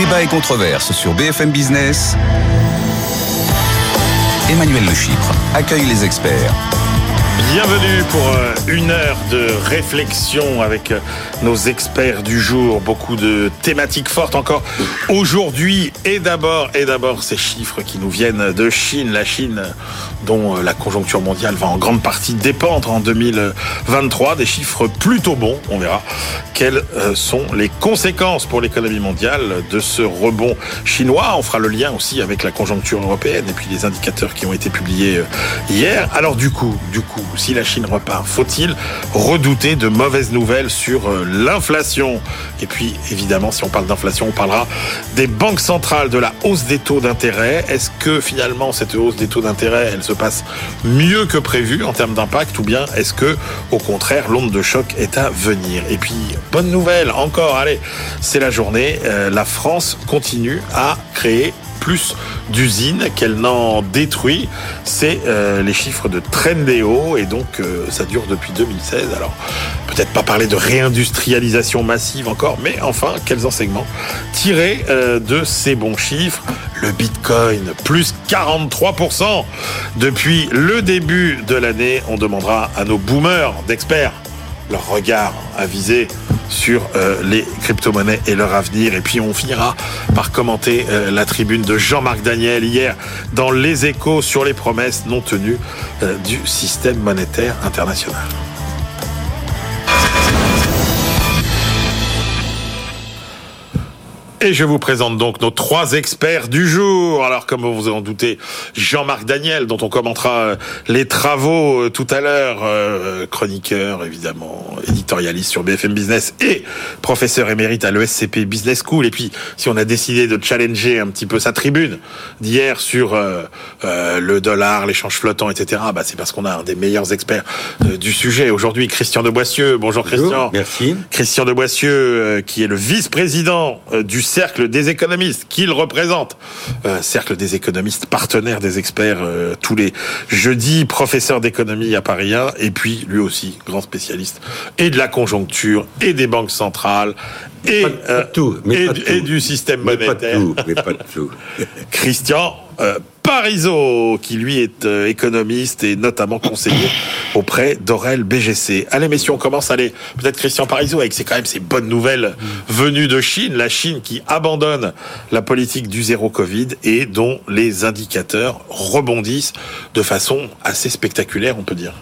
Débat et controverse sur BFM Business. Emmanuel Le Chypre accueille les experts. Bienvenue pour euh, une heure de réflexion avec euh, nos experts du jour. Beaucoup de thématiques fortes encore aujourd'hui. Et d'abord, et d'abord, ces chiffres qui nous viennent de Chine. La Chine, dont euh, la conjoncture mondiale va en grande partie dépendre en 2023. Des chiffres plutôt bons. On verra quelles sont les conséquences pour l'économie mondiale de ce rebond chinois. On fera le lien aussi avec la conjoncture européenne et puis les indicateurs qui ont été publiés hier. Alors du coup, du coup, si la Chine repart, faut-il redouter de mauvaises nouvelles sur euh, l'inflation Et puis, évidemment, si on parle d'inflation, on parlera des banques centrales, de la hausse des taux d'intérêt. Est-ce que finalement, cette hausse des taux d'intérêt, elle se passe mieux que prévu en termes d'impact ou bien est-ce que, au contraire, l'onde de choc est à venir? Et puis, bonne nouvelle, encore, allez, c'est la journée. Euh, la France continue à créer plus d'usines qu'elle n'en détruit. C'est euh, les chiffres de Trendéo et donc euh, ça dure depuis 2016. Alors peut-être pas parler de réindustrialisation massive encore, mais enfin quels enseignements tirés euh, de ces bons chiffres? Le Bitcoin plus 43% depuis le début de l'année. On demandera à nos boomers d'experts leur regard avisé sur euh, les crypto-monnaies et leur avenir. Et puis on finira par commenter euh, la tribune de Jean-Marc Daniel hier dans Les Échos sur les promesses non tenues euh, du système monétaire international. Et je vous présente donc nos trois experts du jour. Alors, comme vous vous en doutez, Jean-Marc Daniel, dont on commentera euh, les travaux euh, tout à l'heure, euh, chroniqueur évidemment, éditorialiste sur BFM Business et professeur émérite à l'ESCP Business School. Et puis, si on a décidé de challenger un petit peu sa tribune d'hier sur le dollar, l'échange flottant, etc., bah, c'est parce qu'on a un des meilleurs experts du sujet. Aujourd'hui, Christian de Boissieu. Bonjour, Christian. Merci. Christian de Boissieu, qui est le vice-président du cercle des économistes qu'il représente. Euh, cercle des économistes, partenaire des experts euh, tous les jeudis, professeur d'économie à Paris 1, et puis lui aussi, grand spécialiste, et de la conjoncture, et des banques centrales, et, euh, tout, et, du système monétaire. Mais pas tout, mais pas tout. Christian, euh, Parizeau, qui lui est euh, économiste et notamment conseiller auprès d'Aurel BGC. Allez messieurs, on commence. Allez, peut-être Christian Parizeau avec quand même ces bonnes nouvelles venues de Chine, la Chine qui abandonne la politique du zéro Covid et dont les indicateurs rebondissent de façon assez spectaculaire, on peut dire.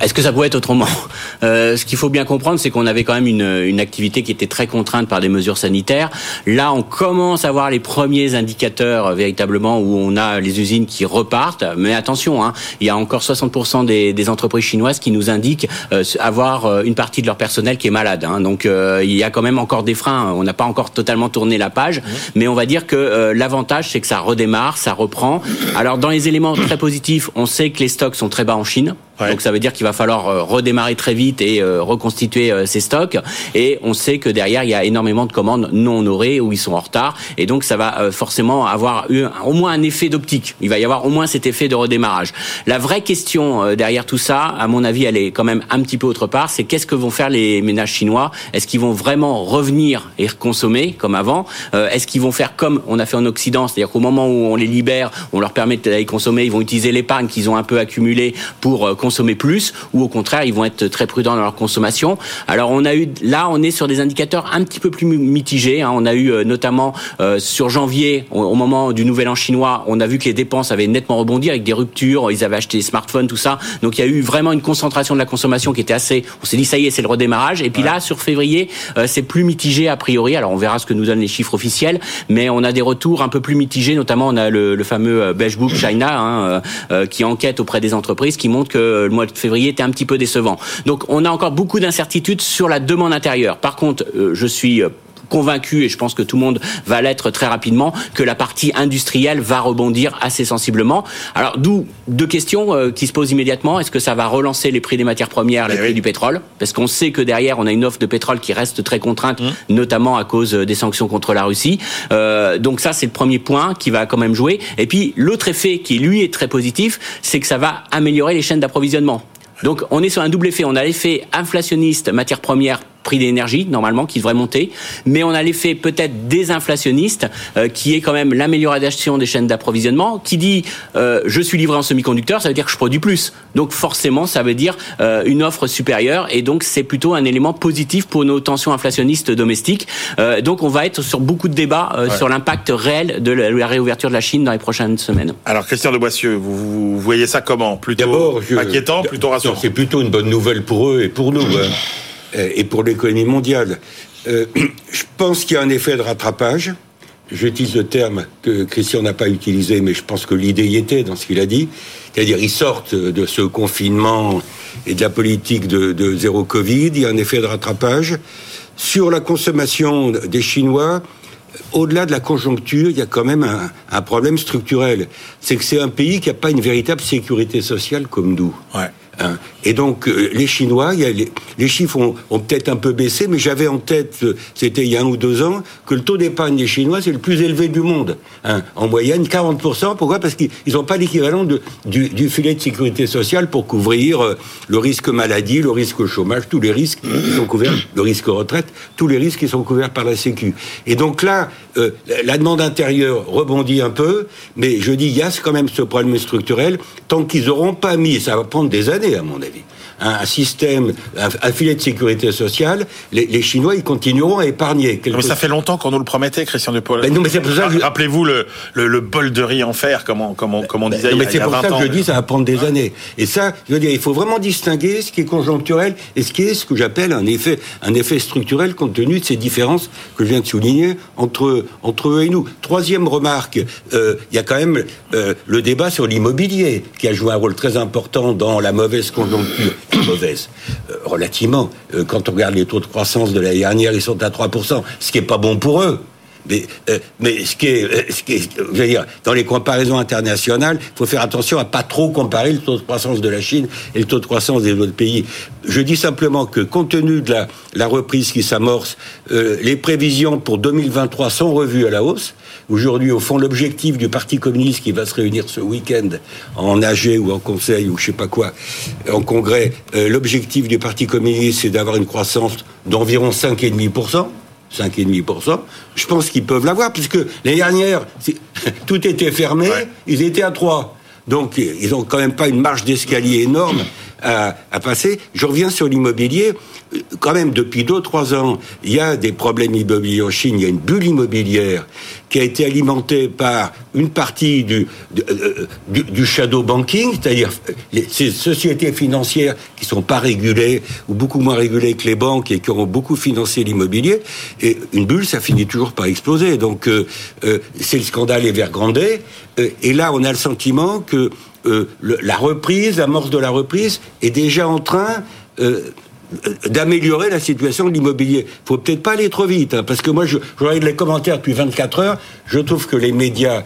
Est-ce que ça pouvait être autrement euh, Ce qu'il faut bien comprendre, c'est qu'on avait quand même une, une, activité qui était très contrainte par des mesures sanitaires. Là, on commence à voir les premiers indicateurs euh, véritablement où on a les usines qui repartent. Mais attention, hein, il y a encore 60% des, des, entreprises chinoises qui nous indiquent euh, avoir euh, une partie de leur personnel qui est malade. Hein. Donc, euh, il y a quand même encore des freins. On n'a pas encore totalement tourné la page, mmh. mais on va dire que l'avantage, c'est que ça redémarre, ça reprend. Alors, dans les éléments très positifs, on sait que les stocks sont très bas en Chine. Donc ça veut dire qu'il va falloir euh, redémarrer très vite et euh, reconstituer euh, ces stocks. Et on sait que derrière, il y a énormément de commandes non honorées où ils sont en retard. Et donc ça va forcément avoir eu au moins un effet d'optique. Il va y avoir au moins cet effet de redémarrage. La vraie question derrière tout ça, à mon avis, elle est quand même un petit peu autre part. C'est qu'est-ce que vont faire les ménages chinois? Est-ce qu'ils vont vraiment revenir et consommer comme avant? Est-ce qu'ils vont faire comme on a fait en Occident? C'est-à-dire qu'au moment où on les libère, on leur permet d'aller consommer, ils vont utiliser l'épargne qu'ils ont un peu accumulée pour plus ou au contraire ils vont être très prudents dans leur consommation. Alors on a eu là on est sur des indicateurs un petit peu plus mitigés. Hein. On a eu euh, notamment euh, sur janvier au, moment du nouvel an chinois, on a vu que les dépenses avaient nettement rebondi avec des ruptures. Ils avaient acheté des smartphones tout ça. Donc il y a eu vraiment une concentration de la consommation qui était assez. On s'est dit ça y est c'est le redémarrage. Et puis ouais. là sur février euh, c'est plus mitigé a priori. Alors on verra ce que nous donnent les chiffres officiels, mais on a des retours un peu plus mitigés. Notamment on a le, le fameux Beige Book China hein, euh, qui enquête auprès des entreprises qui montre que le mois de février était un petit peu décevant. Donc on a encore beaucoup d'incertitudes sur la demande intérieure. Par contre, euh, je suis convaincu, et je pense que tout le monde va l'être très rapidement, que la partie industrielle va rebondir assez sensiblement. Alors d'où deux questions euh, qui se posent immédiatement. Est-ce que ça va relancer les prix des matières premières, les Eh prix oui. du pétrole? Parce qu'on sait que derrière, on a une offre de pétrole qui reste très contrainte, Mmh. notamment à cause euh, des sanctions contre la Russie. Euh, donc ça, c'est le premier point qui va quand même jouer. Et puis l'autre effet qui, lui, est très positif, c'est que ça va améliorer les chaînes d'approvisionnement. Donc on est sur un double effet. On a l'effet inflationniste matières premières prix de l'énergie normalement qui devrait monter, mais on a l'effet peut-être désinflationniste euh, qui est quand même l'amélioration des chaînes d'approvisionnement. Qui dit euh, je suis livré en semi-conducteur, ça veut dire que je produis plus. Donc forcément, ça veut dire euh, une offre supérieure et donc c'est plutôt un élément positif pour nos tensions inflationnistes domestiques. Euh, donc on va être sur beaucoup de débats euh, sur l'impact réel de la, la réouverture de la Chine dans les prochaines semaines. Alors Christian de Boissieu, vous, vous voyez ça comment? Plutôt je- inquiétant, plutôt rassurant? C'est plutôt une bonne nouvelle pour eux et pour nous, hein, et pour l'économie mondiale. Euh, je pense qu'il y a un effet de rattrapage. J'utilise le terme que Christian n'a pas utilisé, mais je pense que l'idée y était dans ce qu'il a dit. C'est-à-dire, ils sortent de ce confinement et de la politique de, zéro Covid. Il y a un effet de rattrapage. Sur la consommation des Chinois, au-delà de la conjoncture, il y a quand même un, problème structurel. C'est que c'est un pays qui n'a pas une véritable sécurité sociale comme nous. Hein. Et donc, euh, les Chinois, les, chiffres ont, peut-être un peu baissé, mais j'avais en tête, euh, c'était il y a un ou deux ans, que le taux d'épargne des Chinois, c'est le plus élevé du monde. Hein. En moyenne, 40%. Pourquoi? Parce qu'ils n'ont pas l'équivalent du, filet de sécurité sociale pour couvrir euh, le risque maladie, le risque chômage, tous les risques qui sont couverts, le risque retraite, tous les risques qui sont couverts par la Sécu. Et donc là, la demande intérieure rebondit un peu, mais je dis, il y a quand même ce problème structurel, tant qu'ils n'auront pas mis, ça va prendre des années à mon avis, un, système, un, un filet de sécurité sociale, les, les Chinois, ils continueront à épargner. quelque Mais ça fait longtemps qu'on nous le promettait, Christian de Paul. Ben non, mais c'est pour ça que- Rappelez-vous le, le, le bol de riz en fer, comme on, comme on, comme on disait Non, il y mais a, c'est pour 20 ça ans. que je dis ça va prendre des années. Et ça, je veux dire, il faut vraiment distinguer ce qui est conjoncturel et ce qui est ce que j'appelle un effet, un effet structurel compte tenu de ces différences que je viens de souligner entre, entre eux et nous. Troisième remarque, euh, il y a quand même euh, le débat sur l'immobilier qui a joué un rôle très important dans la mauvaise conjoncture. mauvaise, euh, relativement. Euh, quand on regarde les taux de croissance de l'année dernière, ils sont à 3%, ce qui est pas bon pour eux. Mais, euh, mais ce qui est, ce qui je veux dire, dans les comparaisons internationales, il faut faire attention à pas trop comparer le taux de croissance de la Chine et le taux de croissance des autres pays. Je dis simplement que compte tenu de la, la reprise qui s'amorce, les prévisions pour 2023 sont revues à la hausse. Aujourd'hui, au fond, l'objectif du Parti communiste qui va se réunir ce week-end en AG ou en conseil ou je sais pas quoi, en congrès, euh, l'objectif du Parti communiste, c'est d'avoir une croissance d'environ 5,5%. 5,5%, je pense qu'ils peuvent l'avoir, puisque l'année dernière, tout était fermé, Ouais. ils étaient à 3. Donc, ils n'ont quand même pas une marge d'escalier énorme à, à passer. Je reviens sur l'immobilier. Euh, Quand même, depuis 2-3 ans, il y a des problèmes immobiliers en Chine. Il y a une bulle immobilière qui a été alimentée par une partie du, du, euh, du- shadow banking, c'est-à-dire euh, ces sociétés financières qui sont pas régulées ou beaucoup moins régulées que les banques et qui ont beaucoup financé l'immobilier. Et une bulle, ça finit toujours par exploser. Donc, euh, euh, c'est le scandale Evergrande. Euh, et là, on a le sentiment que euh, le- la reprise, l'amorce de la reprise, est déjà en train euh, d'améliorer la situation de l'immobilier. faut peut-être pas aller trop vite, hein, parce que moi, je, regarde les commentaires depuis 24 heures, je trouve que les médias,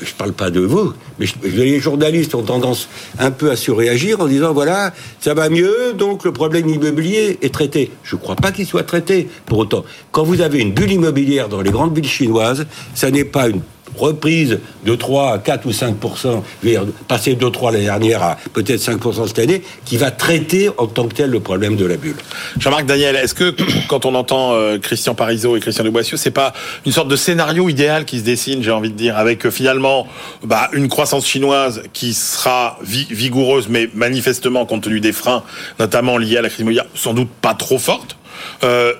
je parle pas de vous, mais les journalistes ont tendance un peu à surréagir en disant, voilà, ça va mieux, donc le problème immobilier est traité. Je crois pas qu'il soit traité, pour autant. Quand vous avez une bulle immobilière dans les grandes villes chinoises, ça n'est pas une reprise de 3 à 4 ou 5 je veux dire, passer de 3 l'année dernière à peut-être 5% cette année, qui va traiter en tant que tel le problème de la bulle. Jean-Marc Daniel, est-ce que quand on entend euh, Christian Parizeau et Christian de Boissieu, c'est pas une sorte de scénario idéal qui se dessine, j'ai envie de dire, avec euh, finalement bah, une croissance chinoise qui sera vi- vigoureuse, mais manifestement, compte tenu des freins, notamment liés à la crise immobilière, sans doute pas trop forte euh,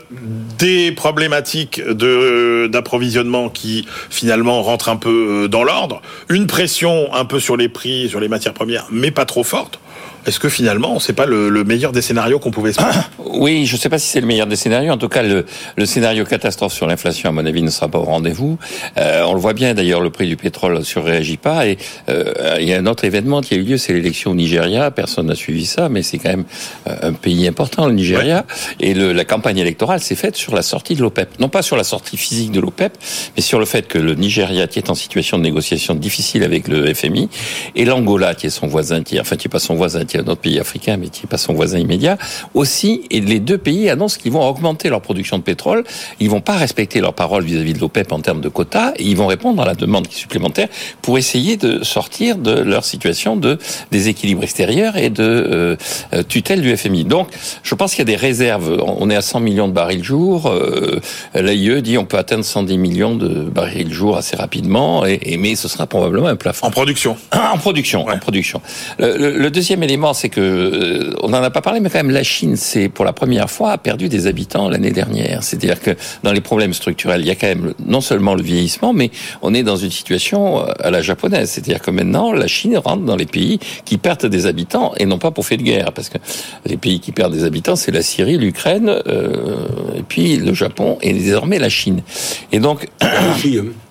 des problématiques de d'approvisionnement qui finalement rentrent un peu euh, dans l'ordre, une pression un peu sur les prix, sur les matières premières, mais pas trop forte. Est-ce que finalement, c'est pas le, le meilleur des scénarios qu'on pouvait espérer Oui, je ne sais pas si c'est le meilleur des scénarios. En tout cas, le, le scénario catastrophe sur l'inflation, à mon avis, ne sera pas au rendez-vous. Euh, on le voit bien, d'ailleurs, le prix du pétrole ne surréagit pas. Et euh, il y a un autre événement qui a eu lieu, c'est l'élection au Nigeria. Personne n'a suivi ça, mais c'est quand même euh, un pays important, le Nigeria. Et le, la campagne électorale s'est faite sur la sortie de l'OPEP. Non pas sur la sortie physique de l'OPEP, mais sur le fait que le Nigeria, qui est en situation de négociation difficile avec le FMI, et l'Angola, qui est son voisin, qui, enfin, qui est pas son voisin, qui est un autre pays africain, mais qui n'est pas son voisin immédiat, aussi, et les deux pays annoncent qu'ils vont augmenter leur production de pétrole. Ils vont pas respecter leurs paroles vis-à-vis de l'OPEP en termes de quotas, et ils vont répondre à la demande supplémentaire pour essayer de sortir de leur situation de déséquilibre extérieur et de euh, tutelle du FMI. Donc, je pense qu'il y a des réserves. On est à 100 millions de barils jour. Euh, L'AIE dit on peut atteindre 110 millions de barils jour assez rapidement, et, mais ce sera probablement un plafond. En production. En production. En production. Le, deuxième élément, c'est que euh, on n'en a pas parlé, mais quand même la Chine, c'est pour la première fois a perdu des habitants l'année dernière. C'est-à-dire que dans les problèmes structurels, il y a quand même non seulement le vieillissement, mais on est dans une situation euh, à la japonaise. C'est-à-dire que maintenant, la Chine rentre dans les pays qui perdent des habitants et non pas pour fait de guerre, parce que les pays qui perdent des habitants, c'est la Syrie, l'Ukraine, euh, et puis le Japon et désormais la Chine. Et donc, hein.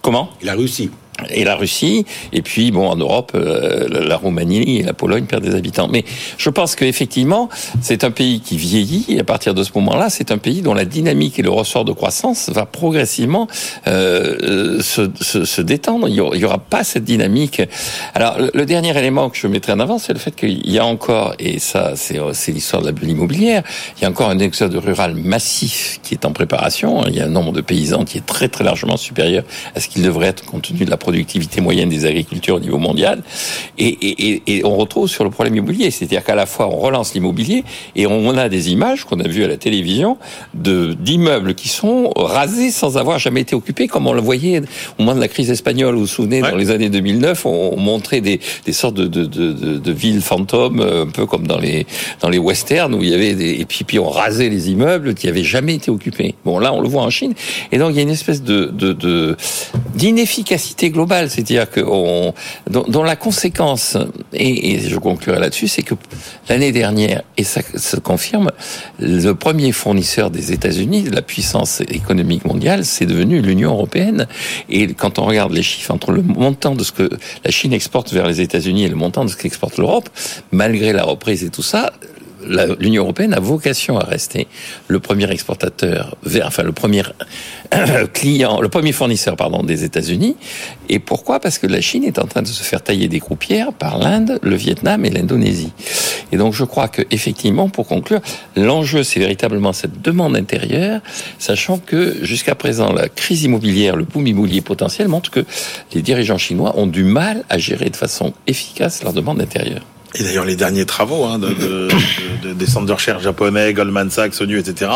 comment? La Russie et la Russie, et puis bon en Europe, euh, la Roumanie et la Pologne perdent des habitants. Mais je pense qu'effectivement, c'est un pays qui vieillit, et à partir de ce moment-là, c'est un pays dont la dynamique et le ressort de croissance va progressivement euh, se, se, se, détendre. Il n'y aura, pas cette dynamique. Alors le, dernier élément que je mettrai en avant, c'est le fait qu'il y a encore, et ça c'est l'histoire de la bulle immobilière, il y a encore un exode rural massif qui est en préparation. Il y a un nombre de paysans qui est très très largement supérieur à ce qu'il devrait être compte tenu de la productivité moyenne des agricultures au niveau mondial. Et, et, et on retrouve sur le problème immobilier, c'est-à-dire qu'à la fois on relance l'immobilier et on a des images qu'on a vues à la télévision de d'immeubles qui sont rasés sans avoir jamais été occupés, comme on le voyait au moment de la crise espagnole. Vous vous souvenez, dans les années 2009, on, montrait des, des sortes de, de, de, de, villes fantômes, un peu comme dans les dans les westerns où il y avait des et puis, puis on rasait les immeubles qui avaient jamais été occupés. Bon, là on le voit en Chine, et donc il y a une espèce de d'inefficacité globale, c'est-à-dire que la conséquence, et, je conclurai là-dessus, c'est que l'année dernière, et ça se confirme, le premier fournisseur des États-Unis, de la puissance économique mondiale, c'est devenu l'Union européenne. Et quand on regarde les chiffres entre le montant de ce que la Chine exporte vers les États-Unis et le montant de ce qu'exporte l'Europe, malgré la reprise et tout ça, l'Union européenne a vocation à rester le premier exportateur, vers, enfin le premier client, le premier fournisseur pardon des États-Unis. Et pourquoi? Parce que la Chine est en train de se faire tailler des croupières par l'Inde, le Vietnam et l'Indonésie. Et donc je crois que effectivement, pour conclure, l'enjeu c'est véritablement cette demande intérieure, sachant que jusqu'à présent la crise immobilière, le boom immobilier potentiel montre que les dirigeants chinois ont du mal à gérer de façon efficace leur demande intérieure. Et d'ailleurs, les derniers travaux hein, de, de, de, des centres de recherche japonais, Goldman Sachs, ONU, etc.,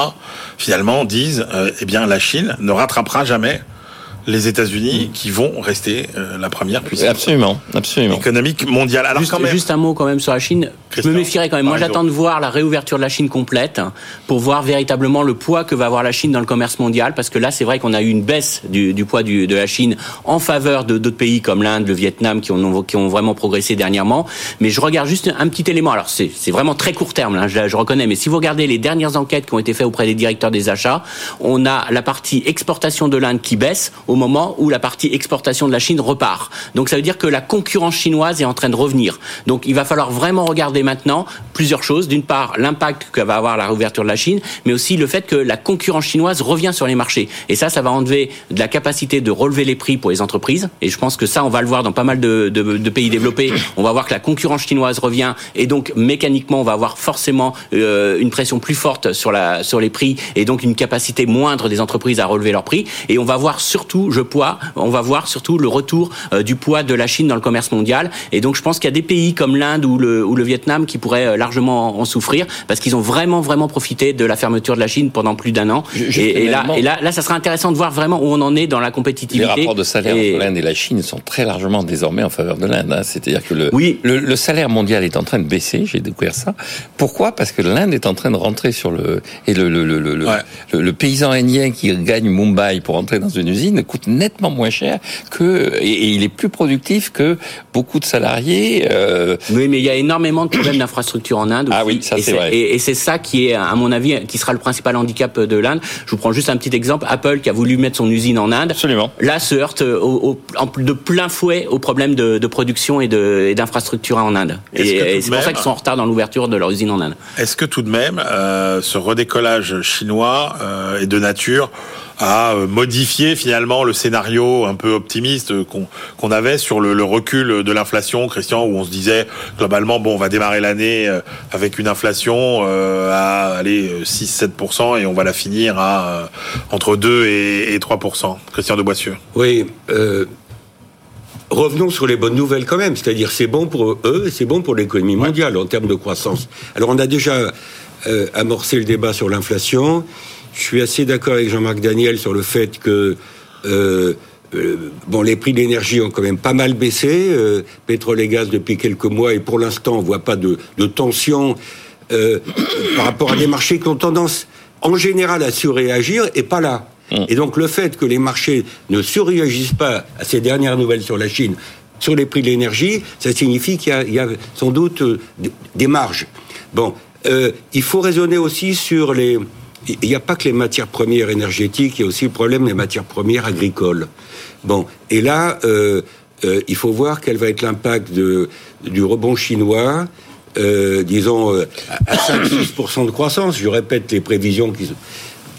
finalement disent, euh, eh bien, la Chine ne rattrapera jamais les États-Unis qui vont rester euh, la première puissance absolument, absolument. économique mondiale. Alors juste, quand même, juste un mot quand même sur la Chine. je me méfierais quand même. Moi, j'attends de voir la réouverture de la Chine complète pour voir véritablement le poids que va avoir la Chine dans le commerce mondial, parce que là, c'est vrai qu'on a eu une baisse du, du poids du, de la Chine en faveur de d'autres pays comme l'Inde, le Vietnam, qui ont, qui ont vraiment progressé dernièrement. Mais je regarde juste un petit élément. Alors, c'est vraiment très court terme, je, je reconnais. Mais si vous regardez les dernières enquêtes qui ont été faites auprès des directeurs des achats, on a la partie exportation de l'Inde qui baisse au moment où la partie exportation de la Chine repart. Donc ça veut dire que la concurrence chinoise est en train de revenir. Donc il va falloir vraiment regarder maintenant plusieurs choses. D'une part, l'impact que va avoir la réouverture de la Chine, mais aussi le fait que la concurrence chinoise revient sur les marchés. Et ça, ça va enlever de la capacité de relever les prix pour les entreprises. Et je pense que ça, on va le voir dans pas mal de, pays développés. On va voir que la concurrence chinoise revient et donc mécaniquement, on va avoir forcément euh, une pression plus forte sur les prix et donc une capacité moindre des entreprises à relever leurs prix. Et on va voir surtout, je pense, on va voir surtout le retour euh, du poids de la Chine dans le commerce mondial. Et donc je pense qu'il y a des pays comme l'Inde ou le, ou le Vietnam qui pourraient euh, largement en souffrir parce qu'ils ont vraiment vraiment profité de la fermeture de la Chine pendant plus d'un an. et, là, et là, là, ça sera intéressant de voir vraiment où on en est dans la compétitivité. Les rapports de salaire entre l'Inde et la Chine sont très largement désormais en faveur de l'Inde. Hein. C'est-à-dire que le, oui. le, salaire mondial est en train de baisser. J'ai découvert ça. Pourquoi? Parce que l'Inde est en train de rentrer sur le et le le, le, le, le paysan indien qui gagne Mumbai pour entrer dans une usine coûte nettement moins cher que et, il est plus productif que beaucoup de salariés. Euh... Oui, mais il y a énormément de problèmes d'infrastructure en Inde. Ah oui, ça c'est vrai. Et, c'est ça qui est, à mon avis, qui sera le principal handicap de l'Inde. Je vous prends juste un petit exemple. Apple, qui a voulu mettre son usine en Inde, Absolument. là se heurte au, de plein fouet aux problèmes de, de production et d'infrastructure en Inde. Et, c'est pour ça qu'ils sont en retard dans l'ouverture de leur usine en Inde. Est-ce que tout de même, euh, ce redécollage chinois euh, est de nature a euh, modifié finalement le scénario un peu optimiste qu'on avait sur le, recul de l'inflation, Christian, où on se disait globalement bon, on va démarrer l'année avec une inflation à aller 6-7% et on va la finir à entre 2 et, 3%. Christian de Boissieu. Oui. Revenons sur les bonnes nouvelles quand même, c'est-à-dire c'est bon pour eux et c'est bon pour l'économie mondiale en termes de croissance. Alors on a déjà euh, amorcé le débat sur l'inflation. Je suis assez d'accord avec Jean-Marc Daniel sur le fait que euh, euh, bon, les prix de l'énergie ont quand même pas mal baissé, pétrole et gaz depuis quelques mois, et pour l'instant on voit pas de, de tension par rapport à des marchés qui ont tendance en général à surréagir et pas là. Mm. Et donc le fait que les marchés ne surréagissent pas à ces dernières nouvelles sur la Chine, sur les prix de l'énergie, ça signifie qu'il y, a sans doute euh, des marges. Bon, euh, il faut raisonner aussi sur les... Il n'y a pas que les matières premières énergétiques, il y a aussi le problème des matières premières agricoles. Bon, et là, euh, il faut voir quel va être l'impact du rebond chinois, disons, à 5-6% de croissance. Je répète les prévisions qui,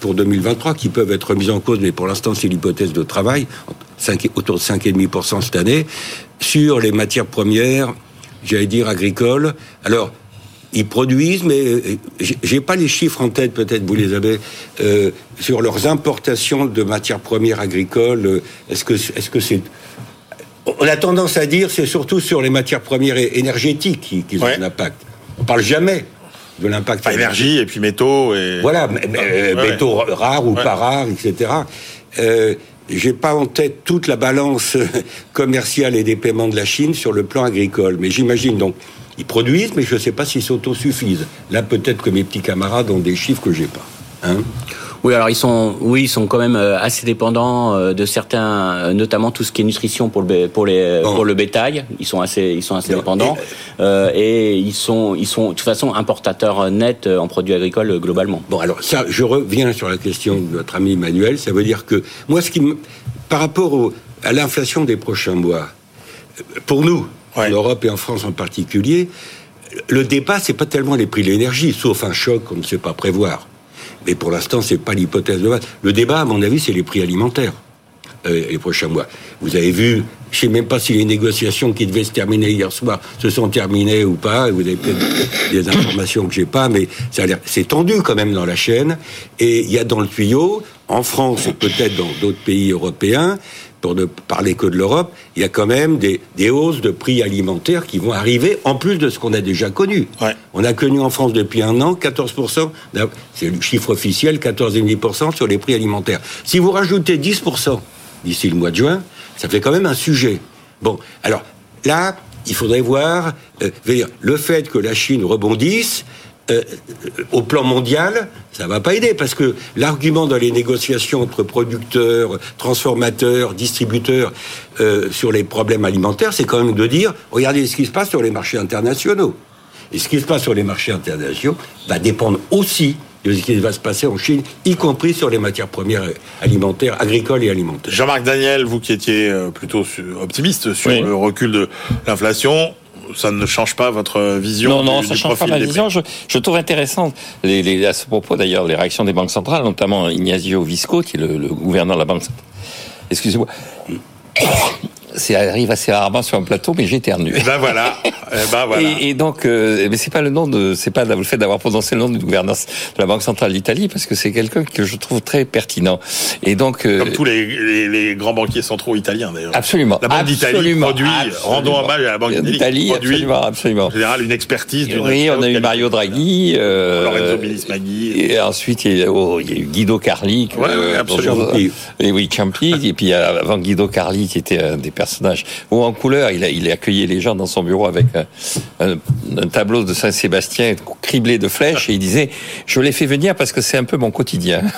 pour 2023 qui peuvent être mises en cause, mais pour l'instant c'est l'hypothèse de travail, 5, autour de 5,5% cette année, sur les matières premières, j'allais dire agricoles. Alors, ils produisent, mais euh, j'ai pas les chiffres en tête, peut-être vous les avez, euh, sur leurs importations de matières premières agricoles. Est-ce que est-ce que c'est on a tendance à dire c'est surtout sur les matières premières énergétiques qu'ils ont un impact. On parle jamais de l'impact. énergie et puis métaux. Et... Voilà, euh, métaux rares ou pas rares, etc. Euh, j'ai pas en tête toute la balance commerciale et des paiements de la Chine sur le plan agricole, mais j'imagine donc ils produisent, mais je ne sais pas s'ils s'autosuffisent. Là, peut-être que mes petits camarades ont des chiffres que j'ai pas. Hein oui, alors ils sont, oui, ils sont quand même euh, assez dépendants euh, de certains, euh, notamment tout ce qui est nutrition pour le pour les pour le bétail. Ils sont assez, ils sont assez dépendants et, ils sont, ils sont de toute façon importateurs nets en produits agricoles globalement. Bon, alors ça, je reviens sur la question de notre ami Emmanuel. Ça veut dire que moi, ce qui, par rapport à l'inflation des prochains mois, pour nous, en Europe et en France en particulier, le débat, c'est pas tellement les prix de l'énergie, sauf un choc qu'on ne sait pas prévoir. Mais pour l'instant, c'est pas l'hypothèse de base. Le débat, à mon avis, c'est les prix alimentaires euh, les prochains mois. Vous avez vu, je sais même pas si les négociations qui devaient se terminer hier soir se sont terminées ou pas. Vous avez peut-être des informations que j'ai pas, mais ça a l'air, c'est tendu quand même dans la chaîne. Et il y a dans le tuyau, en France et peut-être dans d'autres pays européens, pour ne parler que de l'Europe, il y a quand même des, hausses de prix alimentaires qui vont arriver en plus de ce qu'on a déjà connu. On a connu en France depuis un an 14%, c'est le chiffre officiel, 14,5% sur les prix alimentaires. Si vous rajoutez 10% d'ici le mois de juin, ça fait quand même un sujet. Bon, alors là, il faudrait voir euh, le fait que la Chine rebondisse, euh, au plan mondial, ça va pas aider parce que l'argument dans les négociations entre producteurs, transformateurs, distributeurs euh, sur les problèmes alimentaires, c'est quand même de dire regardez ce qui se passe sur les marchés internationaux. Et ce qui se passe sur les marchés internationaux va dépendre aussi de ce qui va se passer en Chine, y compris sur les matières premières alimentaires, agricoles et alimentaires. Jean-Marc Daniel, vous qui étiez euh, plutôt optimiste sur le recul de l'inflation, ça ne change pas votre vision Non, non, ça ne change pas ma vision. Je, je, trouve intéressant, les, les, à ce propos d'ailleurs, les réactions des banques centrales, notamment Ignazio Visco, qui est le, le gouverneur de la Banque centrale. Excusez-moi c'est arrive assez rarement sur un plateau, mais j'éternue. Ben voilà. Et, eh ben voilà. Et, donc, euh, mais c'est pas le nom de, c'est pas le fait d'avoir prononcé le nom du gouvernance de la Banque centrale d'Italie, parce que c'est quelqu'un que je trouve très pertinent. Et donc, euh, comme tous les, les, grands banquiers centraux italiens d'ailleurs. Absolument. La Banque d'Italie produit. Rendons hommage à la Banque d'Italie. Absolument, absolument. En général, une expertise. Oui, on a eu Mario Draghi. Euh, Lorenzo Maggi. Et ensuite, il y, a, oh, il y a eu Guido Carli. Ouais, ouais, absolument. et oui, Campi. et puis avant Guido Carli, qui était un des personnages en couleur. Il a, il a accueilli les gens dans son bureau avec un, tableau de Saint-Sébastien criblé de flèches et il disait Je l'ai fait venir parce que c'est un peu mon quotidien.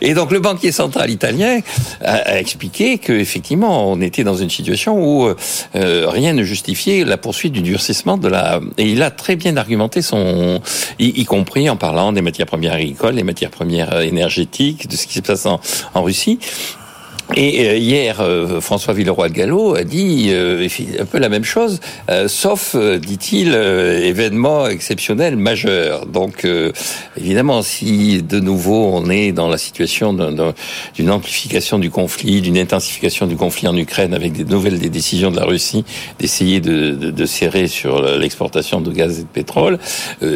Et donc le banquier central italien a, expliqué que effectivement on était dans une situation où euh, rien ne justifiait la poursuite du durcissement de la. Et il a très bien argumenté son, y, compris en parlant des matières premières agricoles, des matières premières énergétiques, de ce qui se passe en Russie. Et euh, hier, euh, François Villeroy de Gallo a dit euh, un peu la même chose, sauf, dit-il, événement exceptionnel majeur. Donc, évidemment, si de nouveau on est dans la situation d'une amplification du conflit, d'une intensification du conflit en Ukraine, avec des nouvelles des décisions de la Russie d'essayer de, de, de, serrer sur l'exportation de gaz et de pétrole,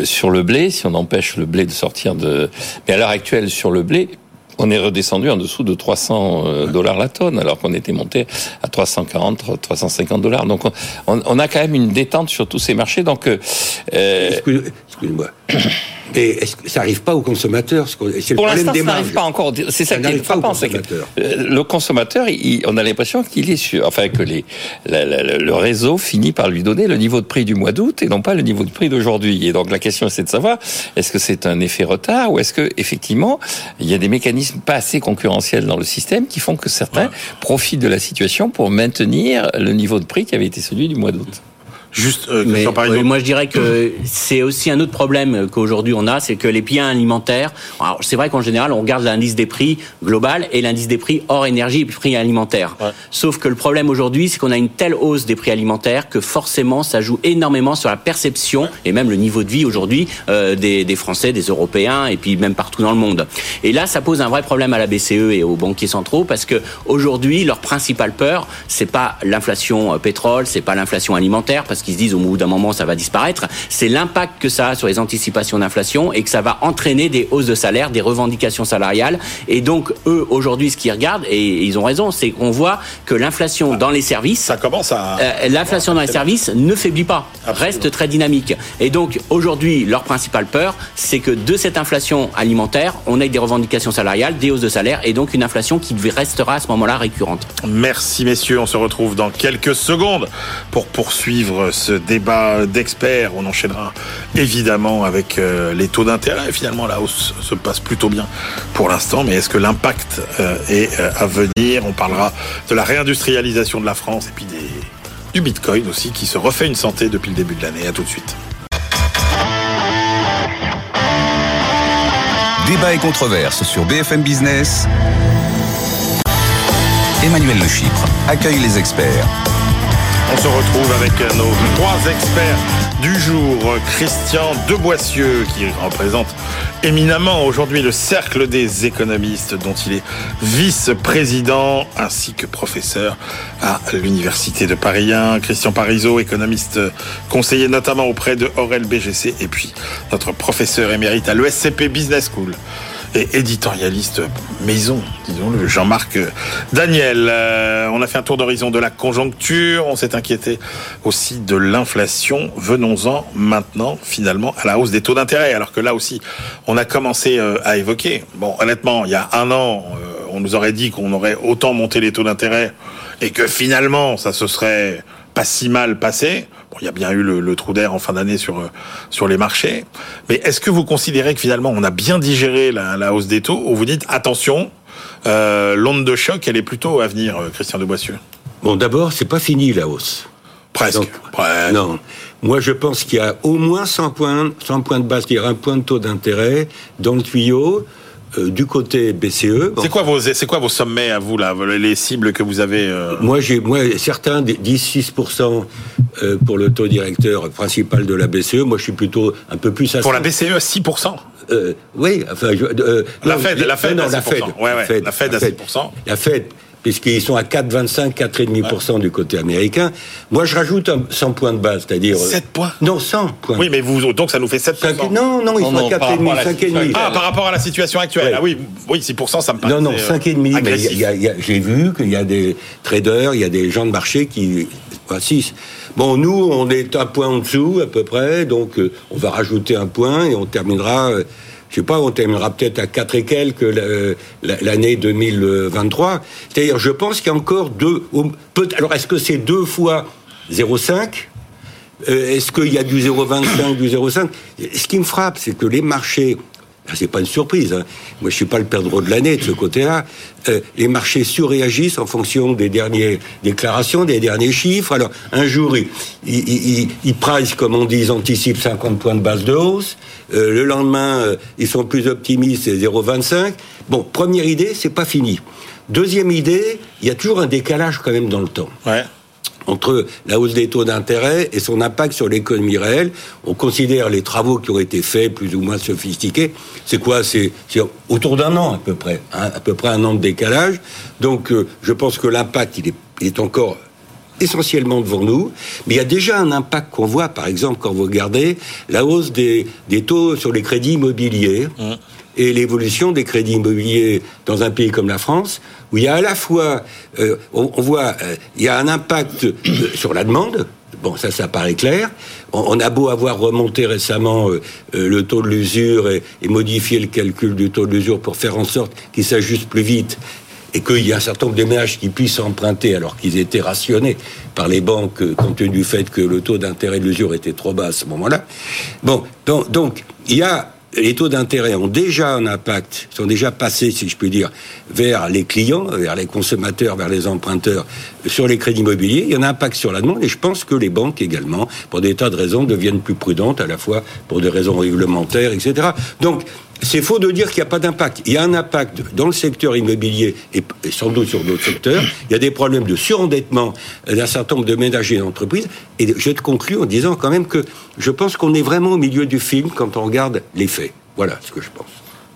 sur le blé, si on empêche le blé de sortir de... Mais à l'heure actuelle, sur le blé, on est redescendu en dessous de 300 euh, dollars la tonne, alors qu'on était monté à 340, 350 dollars. Donc on, a quand même une détente sur tous ces marchés. Donc, euh, excusez-moi. Mais est-ce que ça n'arrive pas aux consommateurs Pour l'instant, ça n'arrive pas encore. C'est ça, qui est frappant. Le consommateur, on a l'impression qu'il est sur, enfin que les, le réseau finit par lui donner le niveau de prix du mois d'août et non pas le niveau de prix d'aujourd'hui. Et donc la question, c'est de savoir est-ce que c'est un effet retard ou est-ce que effectivement il y a des mécanismes pas assez concurrentiels dans le système qui font que certains profitent de la situation pour maintenir le niveau de prix qui avait été celui du mois d'août? Juste, euh, mais, moi je dirais que c'est aussi un autre problème qu'aujourd'hui on a, c'est que les biens alimentaires. Alors c'est vrai qu'en général on regarde l'indice des prix global et l'indice des prix hors énergie et prix alimentaires. Sauf que le problème aujourd'hui, c'est qu'on a une telle hausse des prix alimentaires que forcément ça joue énormément sur la perception et même le niveau de vie aujourd'hui euh, des, des, Français, des Européens et puis même partout dans le monde. Et là, ça pose un vrai problème à la BCE et aux banquiers centraux parce que aujourd'hui leur principale peur, c'est pas l'inflation euh, pétrole, c'est pas l'inflation alimentaire parce qui se disent au bout d'un moment ça va disparaître, c'est l'impact que ça a sur les anticipations d'inflation et que ça va entraîner des hausses de salaire, des revendications salariales. Et donc eux aujourd'hui ce qu'ils regardent et ils ont raison, c'est qu'on voit que l'inflation dans les services, ça commence à euh, l'inflation dans les services ne faiblit pas, reste très dynamique. Et donc aujourd'hui leur principale peur, c'est que de cette inflation alimentaire, on ait des revendications salariales, des hausses de salaire et donc une inflation qui restera à ce moment-là récurrente. Merci messieurs, on se retrouve dans quelques secondes pour poursuivre ce débat d'experts. On enchaînera évidemment avec euh, les taux d'intérêt. Finalement, la hausse se passe plutôt bien pour l'instant, mais est-ce que l'impact euh, est euh, à venir? On parlera de la réindustrialisation de la France et puis du Bitcoin aussi qui se refait une santé depuis le début de l'année. À tout de suite. Débat et controverse sur BFM Business. Emmanuel Le Chypre accueille les experts. On se retrouve avec nos trois experts du jour. Christian Deboissieux, qui représente éminemment aujourd'hui le Cercle des économistes, dont il est vice-président ainsi que professeur à l'Université de Paris 1. Christian Parizeau, économiste conseiller notamment auprès de Aurel BGC, et puis notre professeur émérite à l'ESCP Business School éditorialiste maison, disons-le, Jean-Marc Daniel. Euh, on a fait un tour d'horizon de la conjoncture, on s'est inquiété aussi de l'inflation. Venons-en maintenant, finalement, à la hausse des taux d'intérêt, alors que là aussi, on a commencé euh, à évoquer. Bon, honnêtement, il y a un an, euh, on nous aurait dit qu'on aurait autant monté les taux d'intérêt et que finalement, ça se serait pas si mal passé. Bon, il y a bien eu le, trou d'air en fin d'année sur euh, sur les marchés. Mais est-ce que vous considérez que finalement on a bien digéré la, hausse des taux ou vous dites attention, euh, l'onde de choc, elle est plutôt à venir, euh, Christian de Boissieu Bon, d'abord, c'est pas fini la hausse. Presque. Non. Moi, je pense qu'il y a au moins 100 points, 100 points de base, c'est-à-dire un point de taux d'intérêt dans le tuyau. Euh, du côté BCE. C'est quoi vos c'est quoi vos sommets à vous là, les cibles que vous avez euh Moi j'ai moi certains disent 6 euh, pour le taux directeur principal de la BCE. Moi je suis plutôt un peu plus à Pour la BCE 6% oui, enfin la Fed, la Fed, la Fed, ouais, ouais, la Fed à 6% La Fed puisqu'ils sont à 4,25, 4,5% du côté américain. Moi, je rajoute 100 points de base, c'est-à-dire... 7 euh, points Non, 100 points. Oui, mais vous, donc ça nous fait 7%. non, non, ils sont à 4,5, 5,5. Ah, par rapport à la situation actuelle. Ah oui, oui, 6%, ça me paraît Non, non, 5,5, mais j'ai vu qu'il y a des traders, il y a des gens de marché qui... 6. Bon, nous, on est un point en dessous, à peu près, donc euh, on va rajouter un point et on terminera... Euh, je sais pas, on terminera peut-être à 4 et quelques l'année 2023. C'est-à-dire, je pense qu'il y a encore deux. Alors, est-ce que c'est deux fois 0,5 euh, Est-ce qu'il y a du 0,25, du 0,5 Ce qui me frappe, c'est que les marchés c'est pas une surprise. Hein. Moi, je suis pas le perdreau de l'année de ce côté-là. Euh, les marchés surréagissent en fonction des dernières déclarations, des derniers chiffres. Alors, un jour, ils, ils, ils, comme on dit, ils anticipent 50 points de base de hausse. Euh, le lendemain, euh, ils sont plus optimistes, c'est 0,25. Bon, première idée, c'est pas fini. Deuxième idée, il y a toujours un décalage quand même dans le temps. Ouais. Entre la hausse des taux d'intérêt et son impact sur l'économie réelle, on considère les travaux qui ont été faits, plus ou moins sophistiqués. C'est quoi? C'est autour d'un an à peu près, hein, à peu près un an de décalage. Donc, euh, je pense que l'impact, il est, il est encore essentiellement devant nous, mais il y a déjà un impact qu'on voit, par exemple, quand vous regardez la hausse des, des taux sur les crédits immobiliers et l'évolution des crédits immobiliers dans un pays comme la France, où il y a à la fois, euh, on, voit, euh, il y a un impact euh, sur la demande. Bon, ça, ça paraît clair. On, a beau avoir remonté récemment le taux de l'usure et, et modifié le calcul du taux de l'usure pour faire en sorte qu'il s'ajuste plus vite et qu'il y a un certain nombre de ménages qui puissent emprunter alors qu'ils étaient rationnés par les banques compte tenu du fait que le taux d'intérêt de l'usure était trop bas à ce moment-là. Bon, donc il y a les taux d'intérêt ont déjà un impact, sont déjà passés, si je puis dire, vers les clients, vers les consommateurs, vers les emprunteurs, sur les crédits immobiliers. Il y a un impact sur la demande et je pense que les banques également, pour des tas de raisons, deviennent plus prudentes, à la fois pour des raisons réglementaires, etc. Donc, c'est faux de dire qu'il n'y a pas d'impact. Il y a un impact dans le secteur immobilier et, sans doute sur d'autres secteurs. Il y a des problèmes de surendettement d'un certain nombre de ménages et d'entreprises. Et je te conclue en disant quand même que je pense qu'on est vraiment au milieu du film quand on regarde les faits. Voilà ce que je pense.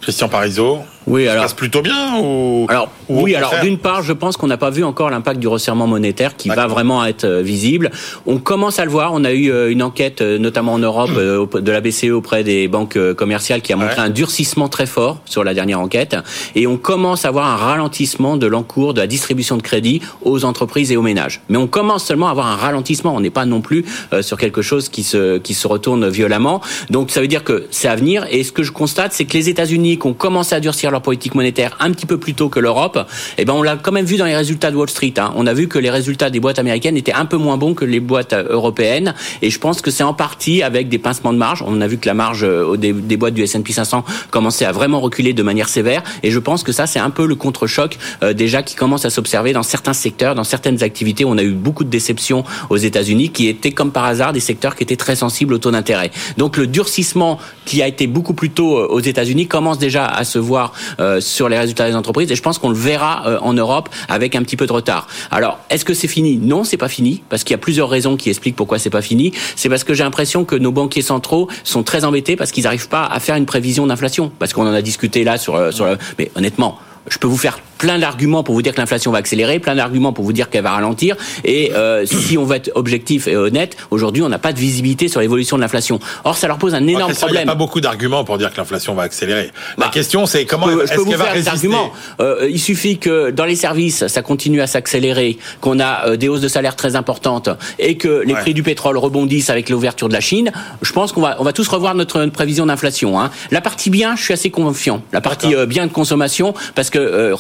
Christian Parizeau. Oui, Ça alors. passe plutôt bien ou Alors ou oui, alors d'une part, je pense qu'on n'a pas vu encore l'impact du resserrement monétaire qui va vraiment être euh, visible. On commence à le voir. On a eu euh, une enquête, euh, notamment en Europe, aup- de la BCE auprès des banques commerciales, qui a montré Ouais. un durcissement très fort sur la dernière enquête. Et on commence à voir un ralentissement de l'encours de la distribution de crédit aux entreprises et aux ménages. Mais on commence seulement à avoir un ralentissement. On n'est pas non plus sur quelque chose qui se qui se retourne violemment. Donc ça veut dire que c'est à venir. Et ce que je constate, c'est que les États-Unis, qui ont commencé à durcir leur politique monétaire un petit peu plus tôt que l'Europe, eh ben on l'a quand même vu dans les résultats de Wall Street. hein. On a vu que les résultats des boîtes américaines étaient un peu moins bons que les boîtes euh, européennes. Et je pense que c'est en partie avec des pincements de marge. On a vu que la marge euh, des, boîtes du S&P 500 commençait à vraiment reculer de manière sévère. Et je pense que ça, c'est un peu le contre-choc euh, déjà qui commence à s'observer dans certains secteurs, dans certaines activités. On a eu beaucoup de déceptions aux États-Unis, qui étaient comme par hasard des secteurs qui étaient très sensibles au taux d'intérêt. Donc le durcissement qui a été beaucoup plus tôt aux États-Unis commence déjà à se voir euh, sur les résultats des entreprises. Et je pense qu'on le verra euh, en Europe avec un petit peu de retard. Alors, est-ce que c'est fini? Non, c'est pas fini, parce qu'il y a plusieurs raisons qui expliquent pourquoi c'est pas fini. C'est parce que j'ai l'impression que nos banquiers centraux sont très embêtés parce qu'ils n'arrivent pas à faire une prévision d'inflation. Parce qu'on en a discuté là sur, euh, sur le... Mais honnêtement, je peux vous faire plein d'arguments pour vous dire que l'inflation va accélérer, plein d'arguments pour vous dire qu'elle va ralentir. Et euh, si on veut être objectif et honnête, aujourd'hui, on n'a pas de visibilité sur l'évolution de l'inflation. Or, ça leur pose un énorme Christian, Il n'y a problème. pas beaucoup d'arguments pour dire que l'inflation va accélérer. La Bah, question, c'est comment est-ce qu'elle va résister arguments. Euh, il suffit que dans les services, ça continue à s'accélérer, qu'on a euh, des hausses de salaire très importantes et que les Ouais. prix du pétrole rebondissent avec l'ouverture de la Chine. Je pense qu'on va, on va tous revoir notre, notre prévision d'inflation. Hein. La partie bien, je suis assez confiant. La partie euh, bien de consommation, parce que euh,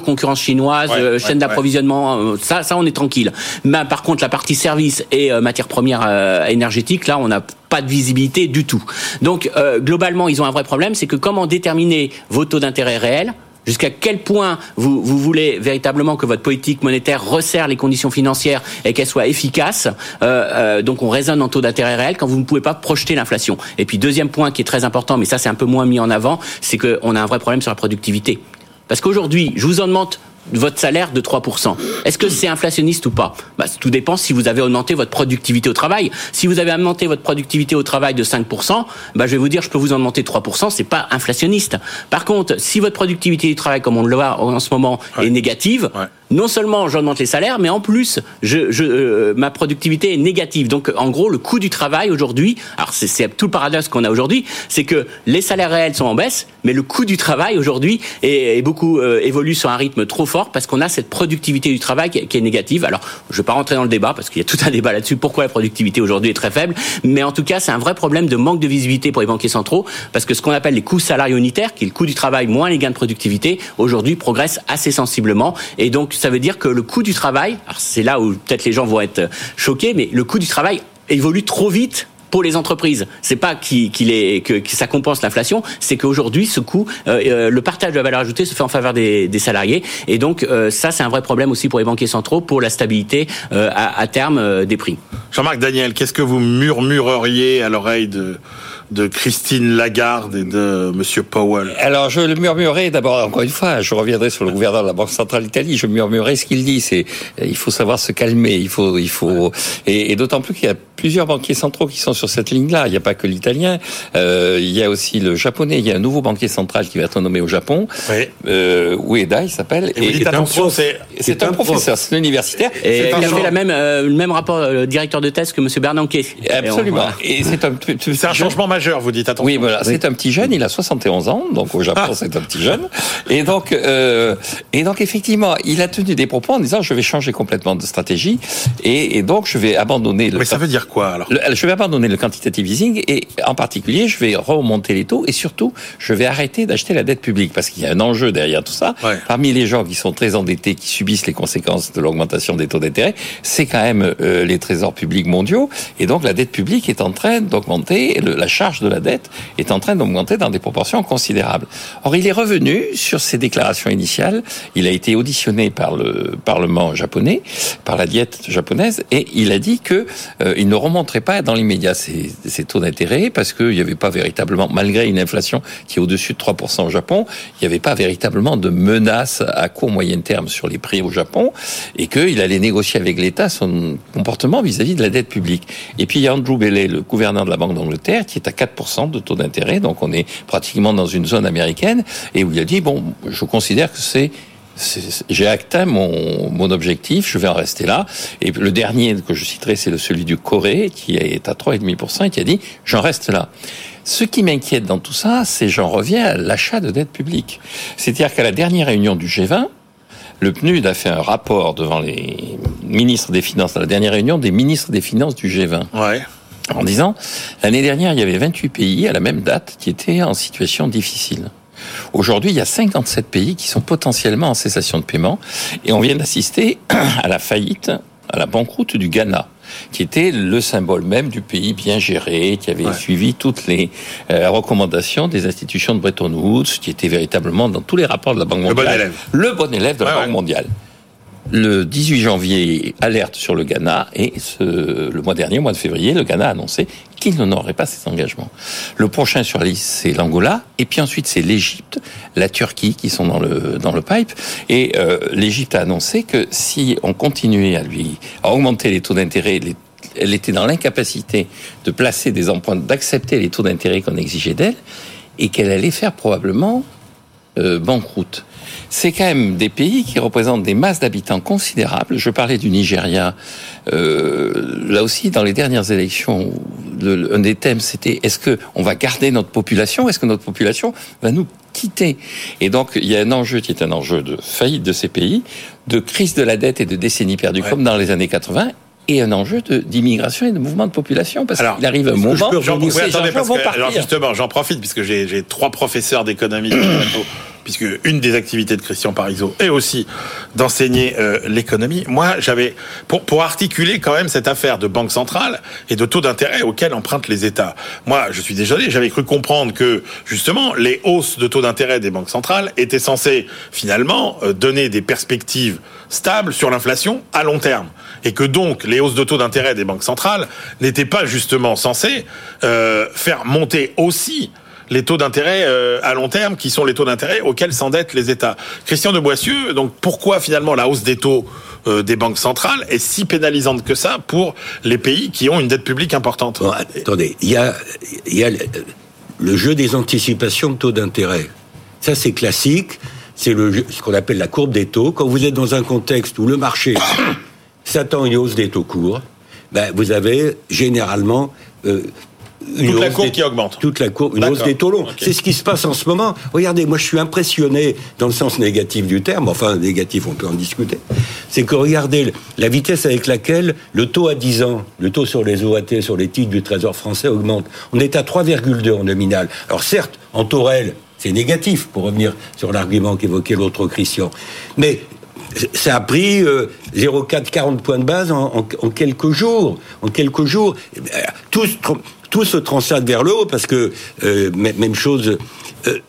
concurrence chinoise, Ouais, euh, chaîne ouais. d'approvisionnement, euh, ça, ça, on est tranquille. Mais par contre, la partie service et euh, matières premières euh, énergétiques, là, on n'a pas de visibilité du tout. Donc, globalement, ils ont un vrai problème, c'est que comment déterminer vos taux d'intérêt réels? Jusqu'à quel point vous, vous voulez véritablement que votre politique monétaire resserre les conditions financières et qu'elle soit efficace? Euh, euh, Donc on raisonne en taux d'intérêt réel quand vous ne pouvez pas projeter l'inflation. Et puis deuxième point qui est très important, mais ça c'est un peu moins mis en avant, c'est qu'on a un vrai problème sur la productivité. Parce qu'aujourd'hui, je vous en demande votre salaire de 3%. Est-ce que c'est inflationniste ou pas? Bah, Tout dépend si vous avez augmenté votre productivité au travail. Si vous avez augmenté votre productivité au travail de 5%, bah, je vais vous dire, je peux vous en augmenter 3%, c'est pas inflationniste. Par contre, si votre productivité du travail, comme on le voit en ce moment, Ouais. est négative, Ouais. Non seulement j'augmente les salaires, mais en plus, je, je, euh, ma productivité est négative. Donc, en gros, le coût du travail aujourd'hui, alors c'est- tout le paradoxe qu'on a aujourd'hui, c'est que les salaires réels sont en baisse, mais le coût du travail aujourd'hui est, est beaucoup euh, évolue sur un rythme trop fort parce qu'on a cette productivité du travail qui, est- négative. Alors, je vais pas rentrer dans le débat parce qu'il y a tout un débat là-dessus. Pourquoi la productivité aujourd'hui est très faible Mais en tout cas, c'est un vrai problème de manque de visibilité pour les banquiers centraux parce que ce qu'on appelle les coûts salariaux unitaires, qui est le coût du travail moins les gains de productivité, aujourd'hui progressent assez sensiblement. Et donc, ça veut dire que le coût du travail, c'est là où peut-être les gens vont être choqués, mais le coût du travail évolue trop vite pour les entreprises. C'est pas qu'il que, ça compense l'inflation, c'est qu'aujourd'hui ce coût, euh, euh, le partage de la valeur ajoutée se fait en faveur des, salariés, et donc euh, ça c'est un vrai problème aussi pour les banquiers centraux pour la stabilité euh, à, terme euh, des prix. Jean-Marc Daniel, qu'est-ce que vous murmureriez à l'oreille de, de Christine Lagarde et de Monsieur Powell Alors, je le murmurerai d'abord, encore une fois, je reviendrai sur le gouverneur de la Banque Centrale d'Italie, je murmurerai ce qu'il dit, c'est il faut savoir se calmer, il faut, il faut, et, et d'autant plus qu'il y a plusieurs banquiers centraux qui sont sur cette ligne-là. Il n'y a pas que l'italien, euh, il y a aussi le japonais. Il y a un nouveau banquier central qui va être nommé au Japon. Oui. Euh, Ueda, il s'appelle. Et dites attention, c'est c'est un, un prof. professeur, c'est un universitaire. Et il a genre- fait la même, euh, le même rapport euh, directeur de thèse que M. Bernanke. Absolument. Et on-. Et c'est un, c'est un changement majeur, vous dites attention. Oui, voilà, c'est un petit jeune, il a 71 ans, donc au Japon Ah. c'est un petit jeune. Et donc, euh, et donc effectivement, il a tenu des propos en disant je vais changer complètement de stratégie et, et donc je vais abandonner le. Mais ça veut dire quoi alors? Le- je vais abandonner le quantitative easing et en particulier je vais remonter les taux et surtout je vais arrêter d'acheter la dette publique parce qu'il y a un enjeu derrière tout ça. Ouais. Parmi les gens qui sont très endettés, qui subissent les conséquences de l'augmentation des taux d'intérêt, c'est quand même euh, les trésors publics mondiaux et donc la dette publique est en train d'augmenter, la charge de la dette est en train d'augmenter dans des proportions considérables. Or il est revenu sur ses déclarations initiales, il a été auditionné par le Parlement japonais, par la diète japonaise et il a dit que euh, il ne remonterait pas dans l'immédiat ces taux d'intérêt parce qu'il n'y avait pas véritablement, malgré une inflation qui est au-dessus de 3% au Japon, il n'y avait pas véritablement de menace à court moyen terme sur les prix au Japon et qu'il allait négocier avec l'État son comportement vis-à-vis de la dette publique. Et puis il y a Andrew Bailey, le gouverneur de la Banque d'Angleterre, qui est 4% de taux d'intérêt, donc on est pratiquement dans une zone américaine, et où il a dit, bon, je considère que c'est j'ai atteint mon, objectif, je vais en rester là. Et le dernier que je citerai, c'est celui du Corée, qui est à 3,5% et qui a dit, j'en reste là. Ce qui m'inquiète dans tout ça, c'est j'en reviens à l'achat de dette publique. C'est-à-dire qu'à la dernière réunion du G20, le PNUD a fait un rapport devant les ministres des Finances, à la dernière réunion des ministres des Finances du G20 Ouais. En disant l'année dernière, il y avait 28 pays à la même date qui étaient en situation difficile. Aujourd'hui, il y a 57 pays qui sont potentiellement en cessation de paiement et on vient d'assister à la faillite, à la banqueroute du Ghana qui était le symbole même du pays bien géré, qui avait Ouais. suivi toutes les euh, recommandations des institutions de Bretton Woods, qui était véritablement dans tous les rapports de la Banque Le bon mondiale. élève. Le bon élève de la Banque ouais. mondiale. Le 18 janvier, alerte sur le Ghana et le mois dernier, au mois de février, le Ghana a annoncé qu'il n'honorerait pas ses engagements. Le prochain sur la liste, c'est l'Angola et puis ensuite c'est l'Égypte, la Turquie qui sont dans le pipe et euh, l'Égypte a annoncé que si on continuait à lui à augmenter les taux d'intérêt, elle était dans l'incapacité de placer des emprunts, d'accepter les taux d'intérêt qu'on exigeait d'elle et qu'elle allait faire probablement euh, banqueroute. C'est quand même des pays qui représentent des masses d'habitants considérables. Je parlais du Nigeria. Euh, là aussi, dans les dernières élections, le- le- un des thèmes, c'était est-ce que on va garder notre population Est-ce que notre population va nous quitter? Et donc, il y a un enjeu qui est un enjeu de faillite de ces pays, de crise de la dette et de décennies perdues, Ouais. comme dans les années 80 et un enjeu d'immigration et de mouvement de population, parce qu'il arrive un moment où oui, ces gens vont partir. alors justement, j'en profite puisque j'ai trois professeurs d'économie puisque une des activités de Christian Parizeau est aussi d'enseigner euh, l'économie. Moi, j'avais pour articuler quand même cette affaire de banque centrale et de taux d'intérêt auxquels empruntent les États. Moi, je suis désolé, j'avais cru comprendre que justement les hausses de taux d'intérêt des banques centrales étaient censées finalement euh, donner des perspectives stables sur l'inflation à long terme et que donc les hausses de taux d'intérêt des banques centrales n'étaient pas justement censées euh, faire monter aussi les taux d'intérêt euh, à long terme, qui sont les taux d'intérêt auxquels s'endettent les États. Christian de Boissieu, donc pourquoi finalement la hausse des taux euh, des banques centrales est si pénalisante que ça pour les pays qui ont une dette publique importante? Attendez, il y a, le, jeu des anticipations de taux d'intérêt. Ça, c'est classique. C'est ce qu'on appelle la courbe des taux. Quand vous êtes dans un contexte où le marché s'attend à une hausse des taux courts, ben, vous avez généralement euh, Toute la courbe des- qui augmente. Toute la courbe, une hausse des taux longs. C'est ce qui se passe en ce moment. Regardez, moi, je suis impressionné dans le sens négatif du terme. Enfin, négatif, on peut en discuter. C'est que regardez la vitesse avec laquelle le taux à 10 ans, le taux sur les OAT, sur les titres du Trésor français augmente. On est à 3,2 en nominal. Alors certes, en taux réel, c'est négatif, pour revenir sur l'argument qu'évoquait l'autre Christian. Mais ça a pris euh, 0,4, 40 points de base en, en- en quelques jours. En quelques jours, Eh ben, tout, se tr- tout se transate vers le haut parce que euh, mê- même chose. euh,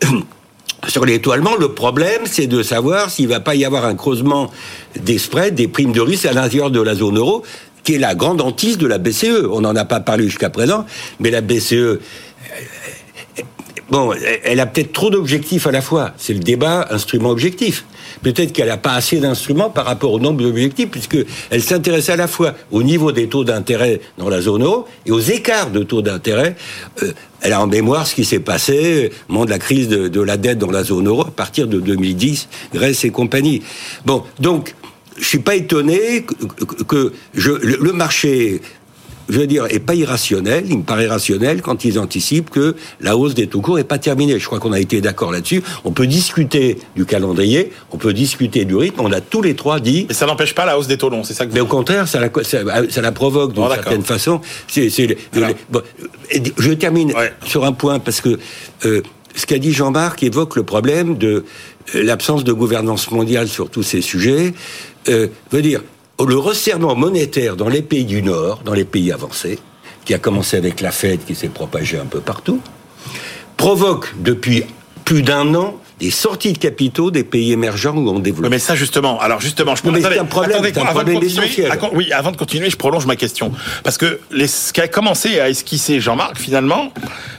Sur allemands, le problème, c'est de savoir s'il va pas y avoir un creusement des spreads, des primes de risque à l'intérieur de la zone euro, qui est la grande hantise de la BCE. On n'en a pas parlé jusqu'à présent, mais la BCE, Bon, elle a peut-être trop d'objectifs à la fois. C'est le débat instrument-objectif. Peut-être qu'elle n'a pas assez d'instruments par rapport au nombre d'objectifs, puisqu'elle s'intéresse à la fois au niveau des taux d'intérêt dans la zone euro et aux écarts de taux d'intérêt. Euh, elle a en mémoire ce qui s'est passé au moment de la crise de, la dette dans la zone euro à partir de 2010, Grèce et compagnie. Bon, donc, je suis pas étonné que, le marché je veux dire, est pas irrationnel. Il me paraît rationnel quand ils anticipent que la hausse des taux courts est pas terminée. Je crois qu'on a été d'accord là-dessus. On peut discuter du calendrier, on peut discuter du rythme. On a tous les trois dit. Mais ça n'empêche pas la hausse des taux longs, c'est ça que vous Mais au contraire, ça la, ça, la provoque d'une certaine façon. Bon, je termine sur un point parce que euh, ce qu'a dit Jean-Marc évoque le problème de euh, l'absence de gouvernance mondiale sur tous ces sujets. Euh, veut dire, le resserrement monétaire dans les pays du Nord, dans les pays avancés, qui a commencé avec la Fed, qui s'est propagé un peu partout, provoque depuis plus d'un an des sorties de capitaux des pays émergents où on développe. Mais ça justement, alors justement, je peux. c'est un problème, attendez, un problème essentiel. oui, avant de continuer, je prolonge ma question parce que les, ce qui a commencé à esquisser Jean-Marc finalement,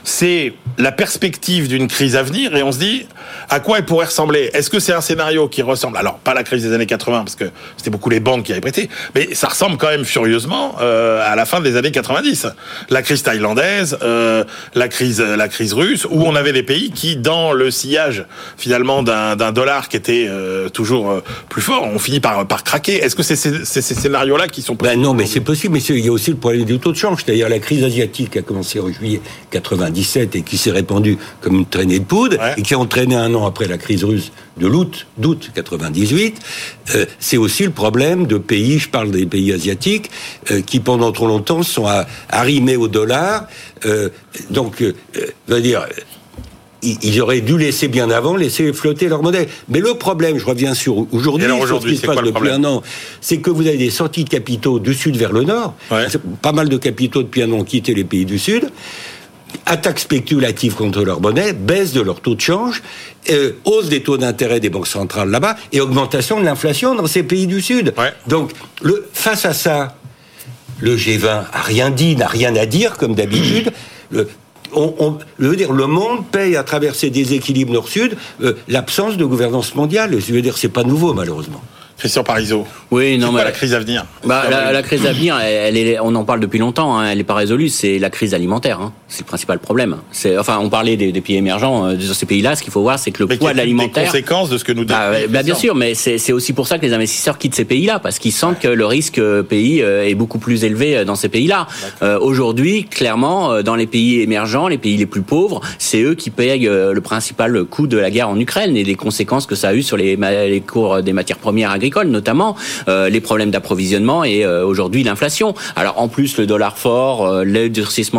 c'est la perspective d'une crise à venir et on se dit à quoi elle pourrait ressembler? Est-ce que c'est un scénario qui ressemble? Alors pas la crise des années 80 parce que c'était beaucoup les banques qui avaient prêté, mais ça ressemble quand même furieusement euh, à la fin des années 90. La crise thaïlandaise, euh, la crise la crise russe où on avait des pays qui dans le sillage finalement d'un dollar qui était euh, toujours euh, plus fort, on finit par, par craquer. Est-ce que c'est ces, scénarios-là qui sont possibles ben Non, mais c'est possible, mais il y a aussi le problème du taux de change. C'est-à-dire la crise asiatique qui a commencé en juillet 97 et qui s'est répandue comme une traînée de poudre et qui a entraîné un an après la crise russe de l'août d'août 98, euh, c'est aussi le problème de pays, je parle des pays asiatiques, qui pendant trop longtemps sont arrimés au dollar. donc, veut dire, ils auraient dû laisser bien avant, laisser flotter leur modèle. Mais le problème, je reviens sur aujourd'hui, ce qui se passe depuis un an, c'est que vous avez des sorties de capitaux du sud vers le nord. Pas mal de capitaux depuis un an ont quitté les pays du sud. Attaque spéculative contre leur monnaie, baisse de leur taux de change, euh, hausse des taux d'intérêt des banques centrales là-bas et augmentation de l'inflation dans ces pays du sud. Donc, le, face à ça, le G20 a rien dit, n'a rien à dire comme d'habitude on, je veux dire, le monde paye à travers ces déséquilibres nord-sud euh, l'absence de gouvernance mondiale. Je veux dire, c'est pas nouveau, malheureusement. Christian Parizeau. Oui, non, mais la crise à venir. Bah, la, crise à venir, elle, est, on en parle depuis longtemps. Hein, elle n'est pas résolue. C'est la crise alimentaire. Hein, c'est le principal problème. C'est, enfin, on parlait des, pays émergents euh, de ces pays-là. Ce qu'il faut voir, c'est que le poids de l'alimentaire. Des conséquences de ce que nous. Bah, bah, bien sûr, mais c'est aussi pour ça que les investisseurs quittent ces pays-là parce qu'ils sentent que le risque euh, pays euh, est beaucoup plus élevé dans ces pays-là. Aujourd'hui, clairement, dans les pays émergents, les pays les plus pauvres, c'est eux qui payent le principal coût de la guerre en Ukraine et des conséquences que ça a eu sur les, les cours des matières premières agricoles notamment euh, les problèmes d'approvisionnement et euh, aujourd'hui l'inflation. Alors en plus le dollar fort, euh,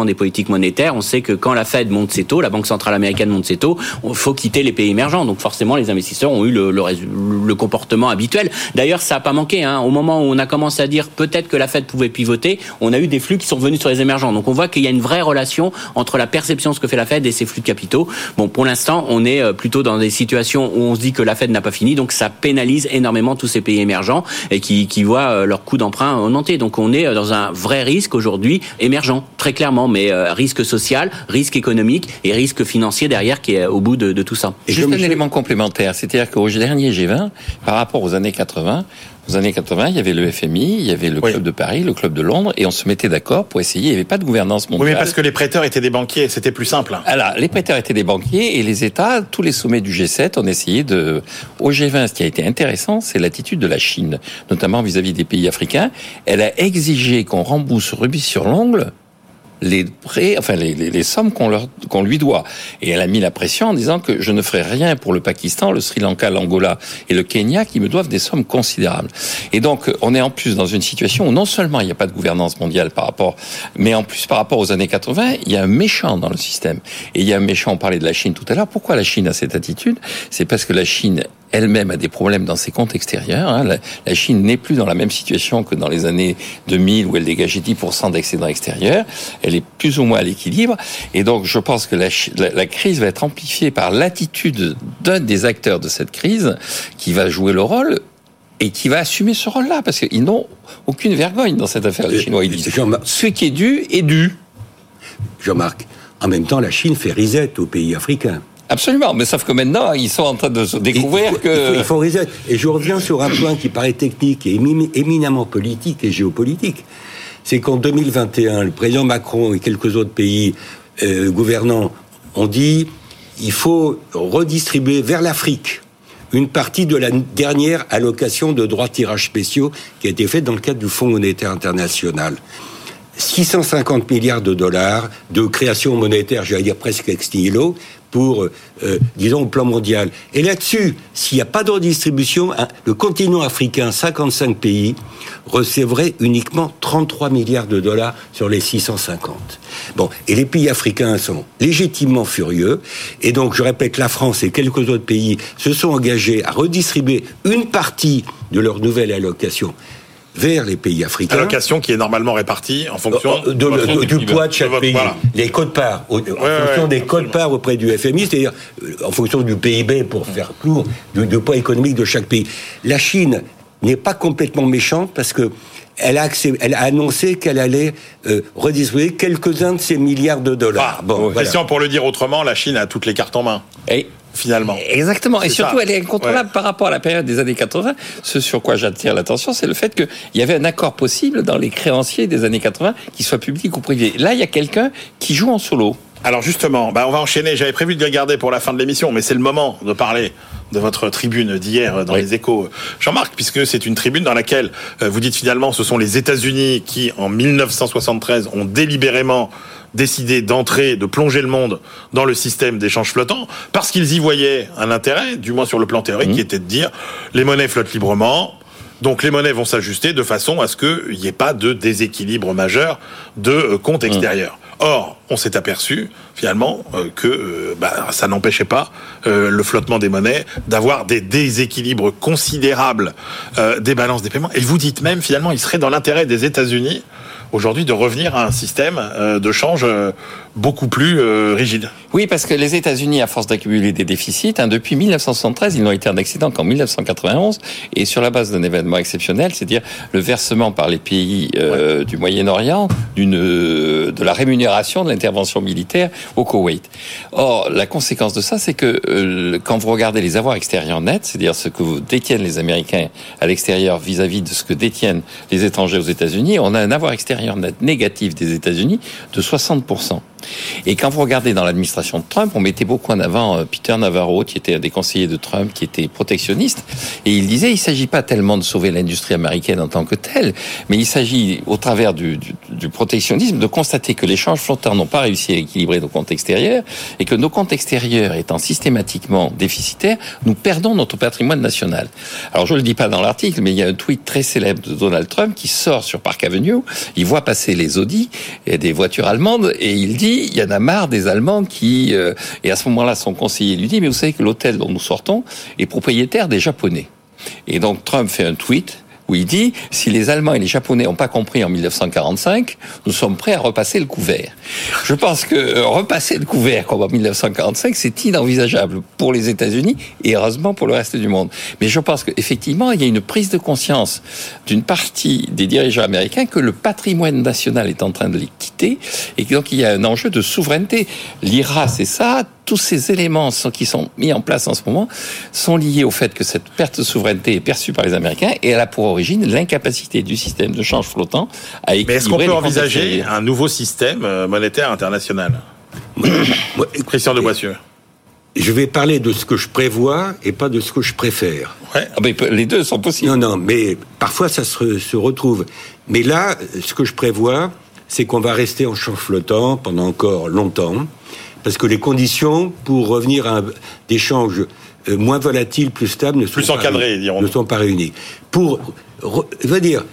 des politiques monétaires, on sait que quand la Fed monte ses taux, la Banque centrale américaine monte ses taux, il faut quitter les pays émergents. Donc forcément les investisseurs ont eu le, comportement habituel. D'ailleurs ça n'a pas manqué. Hein. Au moment où on a commencé à dire peut-être que la Fed pouvait pivoter, on a eu des flux qui sont venus sur les émergents. Donc on voit qu'il y a une vraie relation entre la perception de ce que fait la Fed et ses flux de capitaux. Bon pour l'instant on est plutôt dans des situations où on se dit que la Fed n'a pas fini, donc ça pénalise énormément tous ces pays émergents et qui, qui voient euh, leur coût d'emprunt augmenter. Donc on est euh, dans un vrai risque aujourd'hui émergent, très clairement, mais euh, risque social, risque économique et risque financier derrière qui est au bout de, de tout ça. Juste un élément complémentaire, c'est-à-dire qu'au dernier G20, par rapport aux années 80, aux années 80, il y avait le FMI, il y avait le Club de Paris, le Club de Londres, et on se mettait d'accord pour essayer. Il n'y avait pas de gouvernance mondiale. Oui, mais parce que les prêteurs étaient des banquiers, c'était plus simple. Alors, les prêteurs étaient des banquiers, et les États, tous les sommets du G7, ont essayé de... Au G20, ce qui a été intéressant, c'est l'attitude de la Chine, notamment vis-à-vis des pays africains. Elle a exigé qu'on rembourse rubis sur l'ongle les prêts, enfin les, les, sommes qu'on leur qu'on lui doit. Et elle a mis la pression en disant que je ne ferai rien pour le Pakistan, le Sri Lanka, l'Angola et le Kenya qui me doivent des sommes considérables. Et donc on est en plus dans une situation où non seulement il n'y a pas de gouvernance mondiale par rapport, mais en plus par rapport aux années 80, il y a un méchant dans le système. Et il y a un méchant. On parlait de la Chine tout à l'heure. Pourquoi la Chine a cette attitude? C'est parce que la Chine elle-même a des problèmes dans ses comptes extérieurs. Hein. La, Chine n'est plus dans la même situation que dans les années 2000 où elle dégageait 10% d'excédent extérieur. Elle est plus ou moins à l'équilibre. Et donc, je pense que la, la, crise va être amplifiée par l'attitude d'un des acteurs de cette crise qui va jouer le rôle et qui va assumer ce rôle-là, parce qu'ils n'ont aucune vergogne dans cette affaire, les Chinois. Ils disent, ce qui est dû est dû. Jean-Marc, En même temps, la Chine fait reset aux pays africains. Absolument, mais sauf que maintenant, ils sont en train de se découvrir il faut, que... Il faut. Et je reviens sur un point qui paraît technique et éminemment politique et géopolitique. C'est qu'en 2021, le président Macron et quelques autres pays euh, gouvernants ont dit il faut redistribuer vers l'Afrique une partie de la dernière allocation de droits de tirage spéciaux qui a été faite dans le cadre du Fonds monétaire international. 650 milliards de dollars de création monétaire, j'allais dire presque ex nihilo, pour, euh, disons, au plan mondial. Et là-dessus, s'il n'y a pas de redistribution, hein, le continent africain, 55 pays, recevrait uniquement 33 milliards de dollars sur les 650. Bon, et les pays africains sont légitimement furieux, et donc je répète, la France et quelques autres pays se sont engagés à redistribuer une partie de leur nouvelle allocation vers les pays africains. Allocation qui est normalement répartie en fonction euh, de, du poids de chaque pays. Les codes-parts, en fonction des codes-parts auprès du FMI, c'est-à-dire euh, en fonction du PIB, pour faire court, du, poids économique de chaque pays. La Chine n'est pas complètement méchante parce que elle a, elle a annoncé qu'elle allait euh, redistribuer quelques-uns de ces milliards de dollars. Ah, bon, Christian, pour le dire autrement, la Chine a toutes les cartes en main. Et finalement. Exactement. Et surtout, elle est incontrôlable par rapport à la période des années 80. Ce sur quoi j'attire l'attention, c'est le fait qu'il y avait un accord possible dans les créanciers des années 80, qu'ils soient publics ou privés. Là, il y a quelqu'un qui joue en solo. Alors justement, bah on va enchaîner. J'avais prévu de regarder pour la fin de l'émission, mais c'est le moment de parler de votre tribune d'hier dans les échos, Jean-Marc, puisque c'est une tribune dans laquelle euh, vous dites finalement ce sont les États-Unis qui, en 1973, ont délibérément décidé d'entrer, de plonger le monde dans le système d'échange flottant, parce qu'ils y voyaient un intérêt, du moins sur le plan théorique, mmh. qui était de dire les monnaies flottent librement, donc les monnaies vont s'ajuster de façon à ce qu'il n'y ait pas de déséquilibre majeur de euh, comptes mmh. Or, on s'est aperçu finalement euh, que euh, bah, ça n'empêchait pas le flottement des monnaies d'avoir des déséquilibres considérables des balances des paiements. Et vous dites même finalement, il serait dans l'intérêt des États-Unis aujourd'hui de revenir à un système euh, de change euh, beaucoup plus euh, rigide. Oui, parce que les États-Unis, à force d'accumuler des déficits, hein, depuis 1973, ils n'ont été en excédent qu'en 1991, et sur la base d'un événement exceptionnel, c'est-à-dire le versement par les pays du Moyen-Orient d'une de la rémunération de l'intervention militaire au Koweït. Or, la conséquence de ça, c'est que quand vous regardez les avoirs extérieurs nets, c'est-à-dire ce que détiennent les Américains à l'extérieur vis-à-vis de ce que détiennent les étrangers aux États-Unis, on a un avoir extérieur net négatif des États-Unis de 60%. Et quand vous regardez dans l'administration de Trump, on mettait beaucoup en avant euh, Peter Navarro, qui était un des conseillers de Trump, qui était protectionniste, et il disait il s'agit pas tellement de sauver l'industrie américaine en tant que telle, mais il s'agit, au travers du, protectionnisme, de constater que les changes flottants n'ont pas réussi à équilibrer nos comptes extérieurs, et que nos comptes extérieurs étant systématiquement déficitaires, nous perdons notre patrimoine national. Alors je le dis pas dans l'article, mais il y a un tweet très célèbre de Donald Trump qui sort sur Park Avenue, voit passer les Audi et des voitures allemandes, et il dit il y en a marre des Allemands qui, euh, et à ce moment-là, son conseiller lui dit, mais vous savez que l'hôtel dont nous sortons est propriétaire des Japonais. Et donc Trump fait un tweet où il dit si les Allemands et les Japonais n'ont pas compris en 1945, nous sommes prêts à repasser le couvert. Je pense que euh, repasser le couvert comme en 1945, c'est inenvisageable pour les États-Unis et heureusement pour le reste du monde. Mais je pense qu'effectivement, il y a une prise de conscience d'une partie des dirigeants américains que le patrimoine national est en train de les quitter et donc il y a un enjeu de souveraineté. L'IRA, c'est ça tous ces éléments qui sont mis en place en ce moment sont liés au fait que cette perte de souveraineté est perçue par les Américains et elle a pour origine l'incapacité du système de change flottant à équilibrer. Mais est-ce qu'on peut envisager un nouveau système euh, monétaire international? Christian de Boissieu. Je vais parler de ce que je prévois et pas de ce que je préfère. Ouais. Ah ben, les deux sont possibles. Non, non, mais parfois ça se, se retrouve. Mais là, ce que je prévois, c'est qu'on va rester en champ flottant pendant encore longtemps parce que les conditions pour revenir à des échanges euh, moins volatiles, plus stables, ne sont, plus pas, ne sont pas réunis. Pour, dire,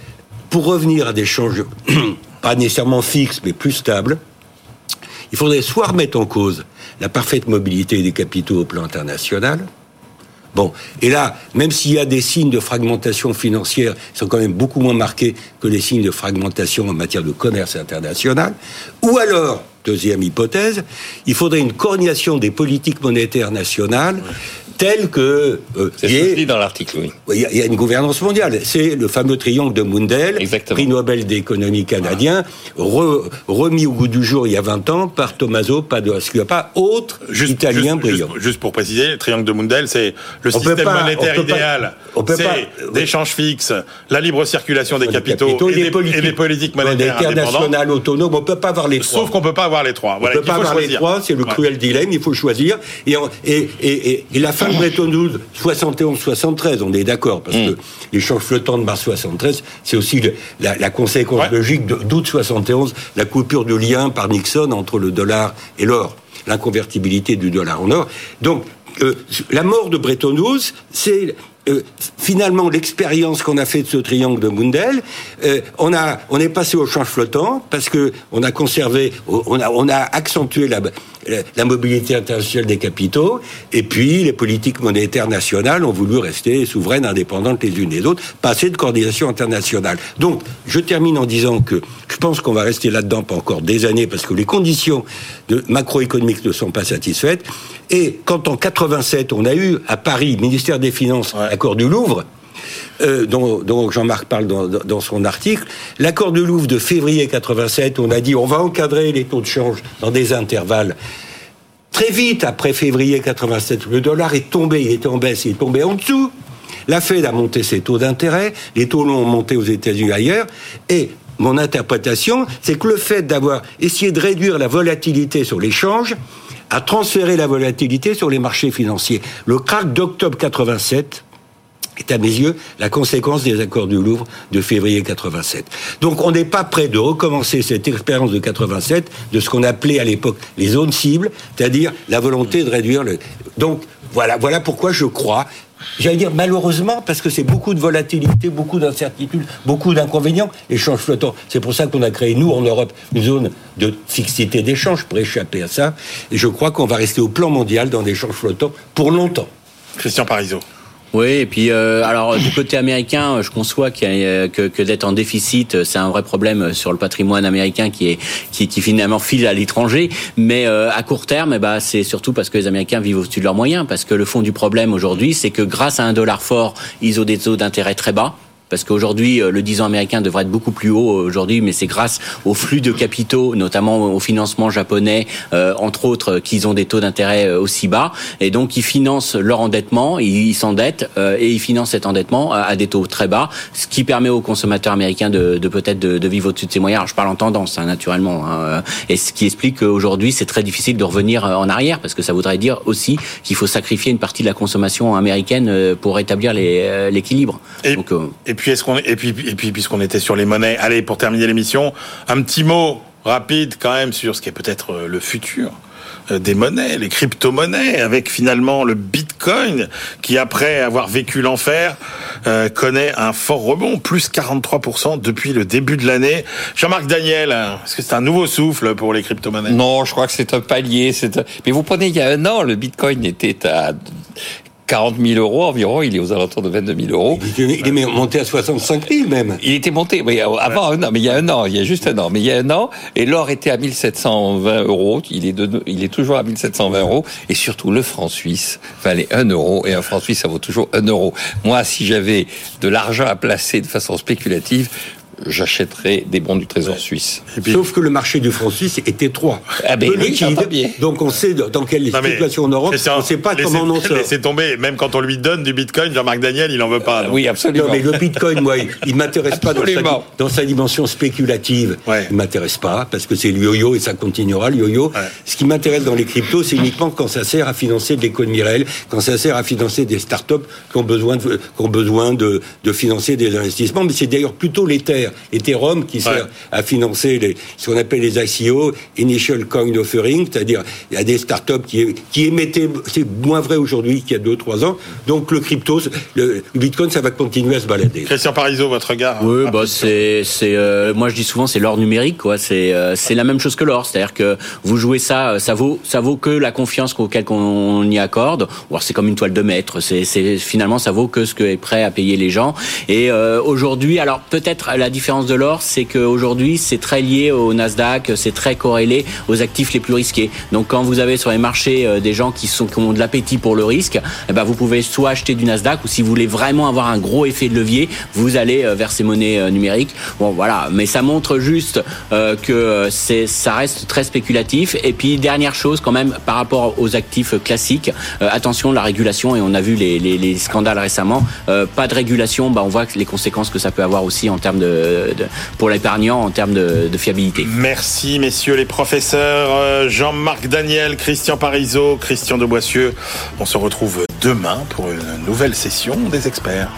pour revenir à des échanges pas nécessairement fixes, mais plus stables, il faudrait soit remettre en cause la parfaite mobilité des capitaux au plan international, Bon, et là, même s'il y a des signes de fragmentation financière, ils sont quand même beaucoup moins marqués que les signes de fragmentation en matière de commerce international. Ou alors, deuxième hypothèse, il faudrait une coordination des politiques monétaires nationales tel que euh, c'est ce que dit dans l'article. Oui. Il y, a, une gouvernance mondiale. C'est le fameux triangle de Mundell, prix Nobel d'économie canadien, remis au goût du jour il y a 20 ans par Tommaso Padoa. Il n'y a pas autre juste, Italien brillant. Juste, pour préciser, le triangle de Mundell, c'est le système monétaire idéal. C'est d'échanges fixes, la libre circulation des, capitaux, et, des, politiques monétaires internationales autonomes. On ne peut pas avoir les trois. Sauf qu'on ne peut pas avoir les trois. On ne peut pas avoir les trois. C'est le cruel dilemme. Il faut choisir. Et, et, et la fin de Bretton Woods, 71-73, on est d'accord, parce mm. que l'échange flottant de mars 73, c'est aussi la, conséquence logique d'août 71, la coupure du lien par Nixon entre le dollar et l'or, l'inconvertibilité du dollar en or. Donc, euh, la mort de Bretton Woods, c'est euh, finalement l'expérience qu'on a fait de ce triangle de Mundell, euh, on a on est passé au change flottant parce que on a conservé, on a accentué la mobilité internationale des capitaux, et puis les politiques monétaires nationales ont voulu rester souveraines, indépendantes les unes des autres, passer de coordination internationale. Donc, je termine en disant que je pense qu'on va rester là-dedans pas encore des années, parce que les conditions macroéconomiques ne sont pas satisfaites. Et quand en 87, on a eu à Paris, ministère des Finances, accord du Louvre, euh, dont, Jean-Marc parle dans, dans, son article. L'accord de Louvre de février 87, on a dit on va encadrer les taux de change dans des intervalles. Très vite, après février 87, le dollar est tombé, il était en baisse, il est tombé en dessous. La Fed a monté ses taux d'intérêt, les taux longs ont monté aux États-Unis ailleurs, et mon interprétation, c'est que le fait d'avoir essayé de réduire la volatilité sur l'échange a transféré la volatilité sur les marchés financiers. Le crack d'octobre 87 est à mes yeux la conséquence des accords du Louvre de février 87. Donc on n'est pas prêt de recommencer cette expérience de 87 de ce qu'on appelait à l'époque les zones cibles, c'est-à-dire la volonté de réduire le. Donc voilà, voilà pourquoi je crois. J'allais dire malheureusement parce que c'est beaucoup de volatilité, beaucoup d'incertitudes, beaucoup d'inconvénients. Échange flottant. C'est pour ça qu'on a créé nous en Europe une zone de fixité d'échange pour échapper à ça. Et je crois qu'on va rester au plan mondial dans l'échange flottant pour longtemps. Christian Parizeau. Oui, et puis euh, alors du côté américain, je conçois a, que, que d'être en déficit, c'est un vrai problème sur le patrimoine américain qui est qui, qui finalement file à l'étranger. Mais euh, à court terme, eh ben, c'est surtout parce que les Américains vivent au-dessus de leurs moyens, parce que le fond du problème aujourd'hui, c'est que grâce à un dollar fort, ils ont des taux d'intérêt très bas parce qu'aujourd'hui, euh, le 10 ans américain devrait être beaucoup plus haut aujourd'hui, mais c'est grâce au flux de capitaux, notamment au financement japonais, euh, entre autres, qu'ils ont des taux d'intérêt euh, aussi bas. Et donc, ils financent leur endettement, ils s'endettent et ils financent cet endettement à des taux très bas, ce qui permet aux consommateurs américains de, de peut-être de, vivre au-dessus de ses moyens. Alors, je parle en tendance, hein, naturellement. Hein, et ce qui explique qu'aujourd'hui, c'est très difficile de revenir en arrière, parce que ça voudrait dire aussi qu'il faut sacrifier une partie de la consommation américaine pour rétablir l'équilibre. Et, et puis est-ce qu'on et puis et puis puisqu'on était sur les monnaies, allez pour terminer l'émission, un petit mot rapide quand même sur ce qui est peut-être euh, le futur euh, des monnaies, les crypto-monnaies, avec finalement le Bitcoin qui, après avoir vécu l'enfer, euh, connaît un fort rebond, plus 43% depuis le début de l'année. Jean-Marc Daniel, est-ce que c'est un nouveau souffle pour les crypto-monnaies? Non, je crois que c'est un palier. Mais vous prenez, il y a un an, le Bitcoin était à 40 000 euros environ, il est aux alentours de 22 000 euros. Il est monté à 65 000 même. Il était monté, oui, avant un an, mais il y a un an, il y a juste un an, mais il y a un an, et l'or était à 1720 euros, il est, de, il est toujours à 1720 euros, et surtout le franc suisse valait 1 euro, et un franc suisse ça vaut toujours 1 euro. Moi, si j'avais de l'argent à placer de façon spéculative, j'achèterai des bons du Trésor suisse. Sauf que le marché du franc suisse est étroit. Ah ben oui, donc on sait dans quelle situation en Europe, on ne sait pas comment on en sort. Laissez tomber, même quand on lui donne du Bitcoin, Jean-Marc Daniel, il n'en veut pas. oui, absolument. Non, mais le Bitcoin, moi, il ne m'intéresse pas dans sa, dimension spéculative. Il ne m'intéresse pas, parce que c'est le yo-yo et ça continuera, le yo-yo. Ce qui m'intéresse dans les cryptos, c'est uniquement quand ça sert à financer de l'économie réelle, quand ça sert à financer des startups qui ont besoin de, qui ont besoin de, de financer des investissements. Mais c'est d'ailleurs plutôt l'Ether Ethereum qui sert à financer les, ce qu'on appelle les ICO, Initial Coin Offering, c'est-à-dire il y a des startups qui, qui émettaient, c'est moins vrai aujourd'hui qu'il y a deux ou trois ans. Donc le crypto, le, Bitcoin, ça va continuer à se balader. Christian Parizeau, votre regard Oui, bah c'est, c'est, euh, moi je dis souvent c'est l'or numérique, quoi. C'est, euh, c'est la même chose que l'or, c'est-à-dire que vous jouez ça, euh, ça vaut, ça vaut que la confiance auquel on y accorde. Ou c'est comme une toile de maître. C'est, c'est finalement ça vaut que ce que est prêt à payer les gens. Et aujourd'hui, alors peut-être la différence de l'or, c'est qu'aujourd'hui, c'est très lié au Nasdaq, c'est très corrélé aux actifs les plus risqués. Donc, quand vous avez sur les marchés euh, des gens qui, ont de l'appétit pour le risque, eh ben, vous pouvez soit acheter du Nasdaq ou si vous voulez vraiment avoir un gros effet de levier, vous allez euh, vers ces monnaies euh, numériques. Bon, voilà. Mais ça montre juste que ça reste très spéculatif. Et puis, dernière chose, quand même, par rapport aux actifs classiques, attention, la régulation, et on a vu les, les, les scandales récemment, pas de régulation, bah, on voit les conséquences que ça peut avoir aussi en termes de pour l'épargnant, en termes de, fiabilité. Merci, messieurs les professeurs. Jean-Marc Daniel, Christian Parizeau, Christian de Boissieu. On se retrouve demain pour une nouvelle session des experts.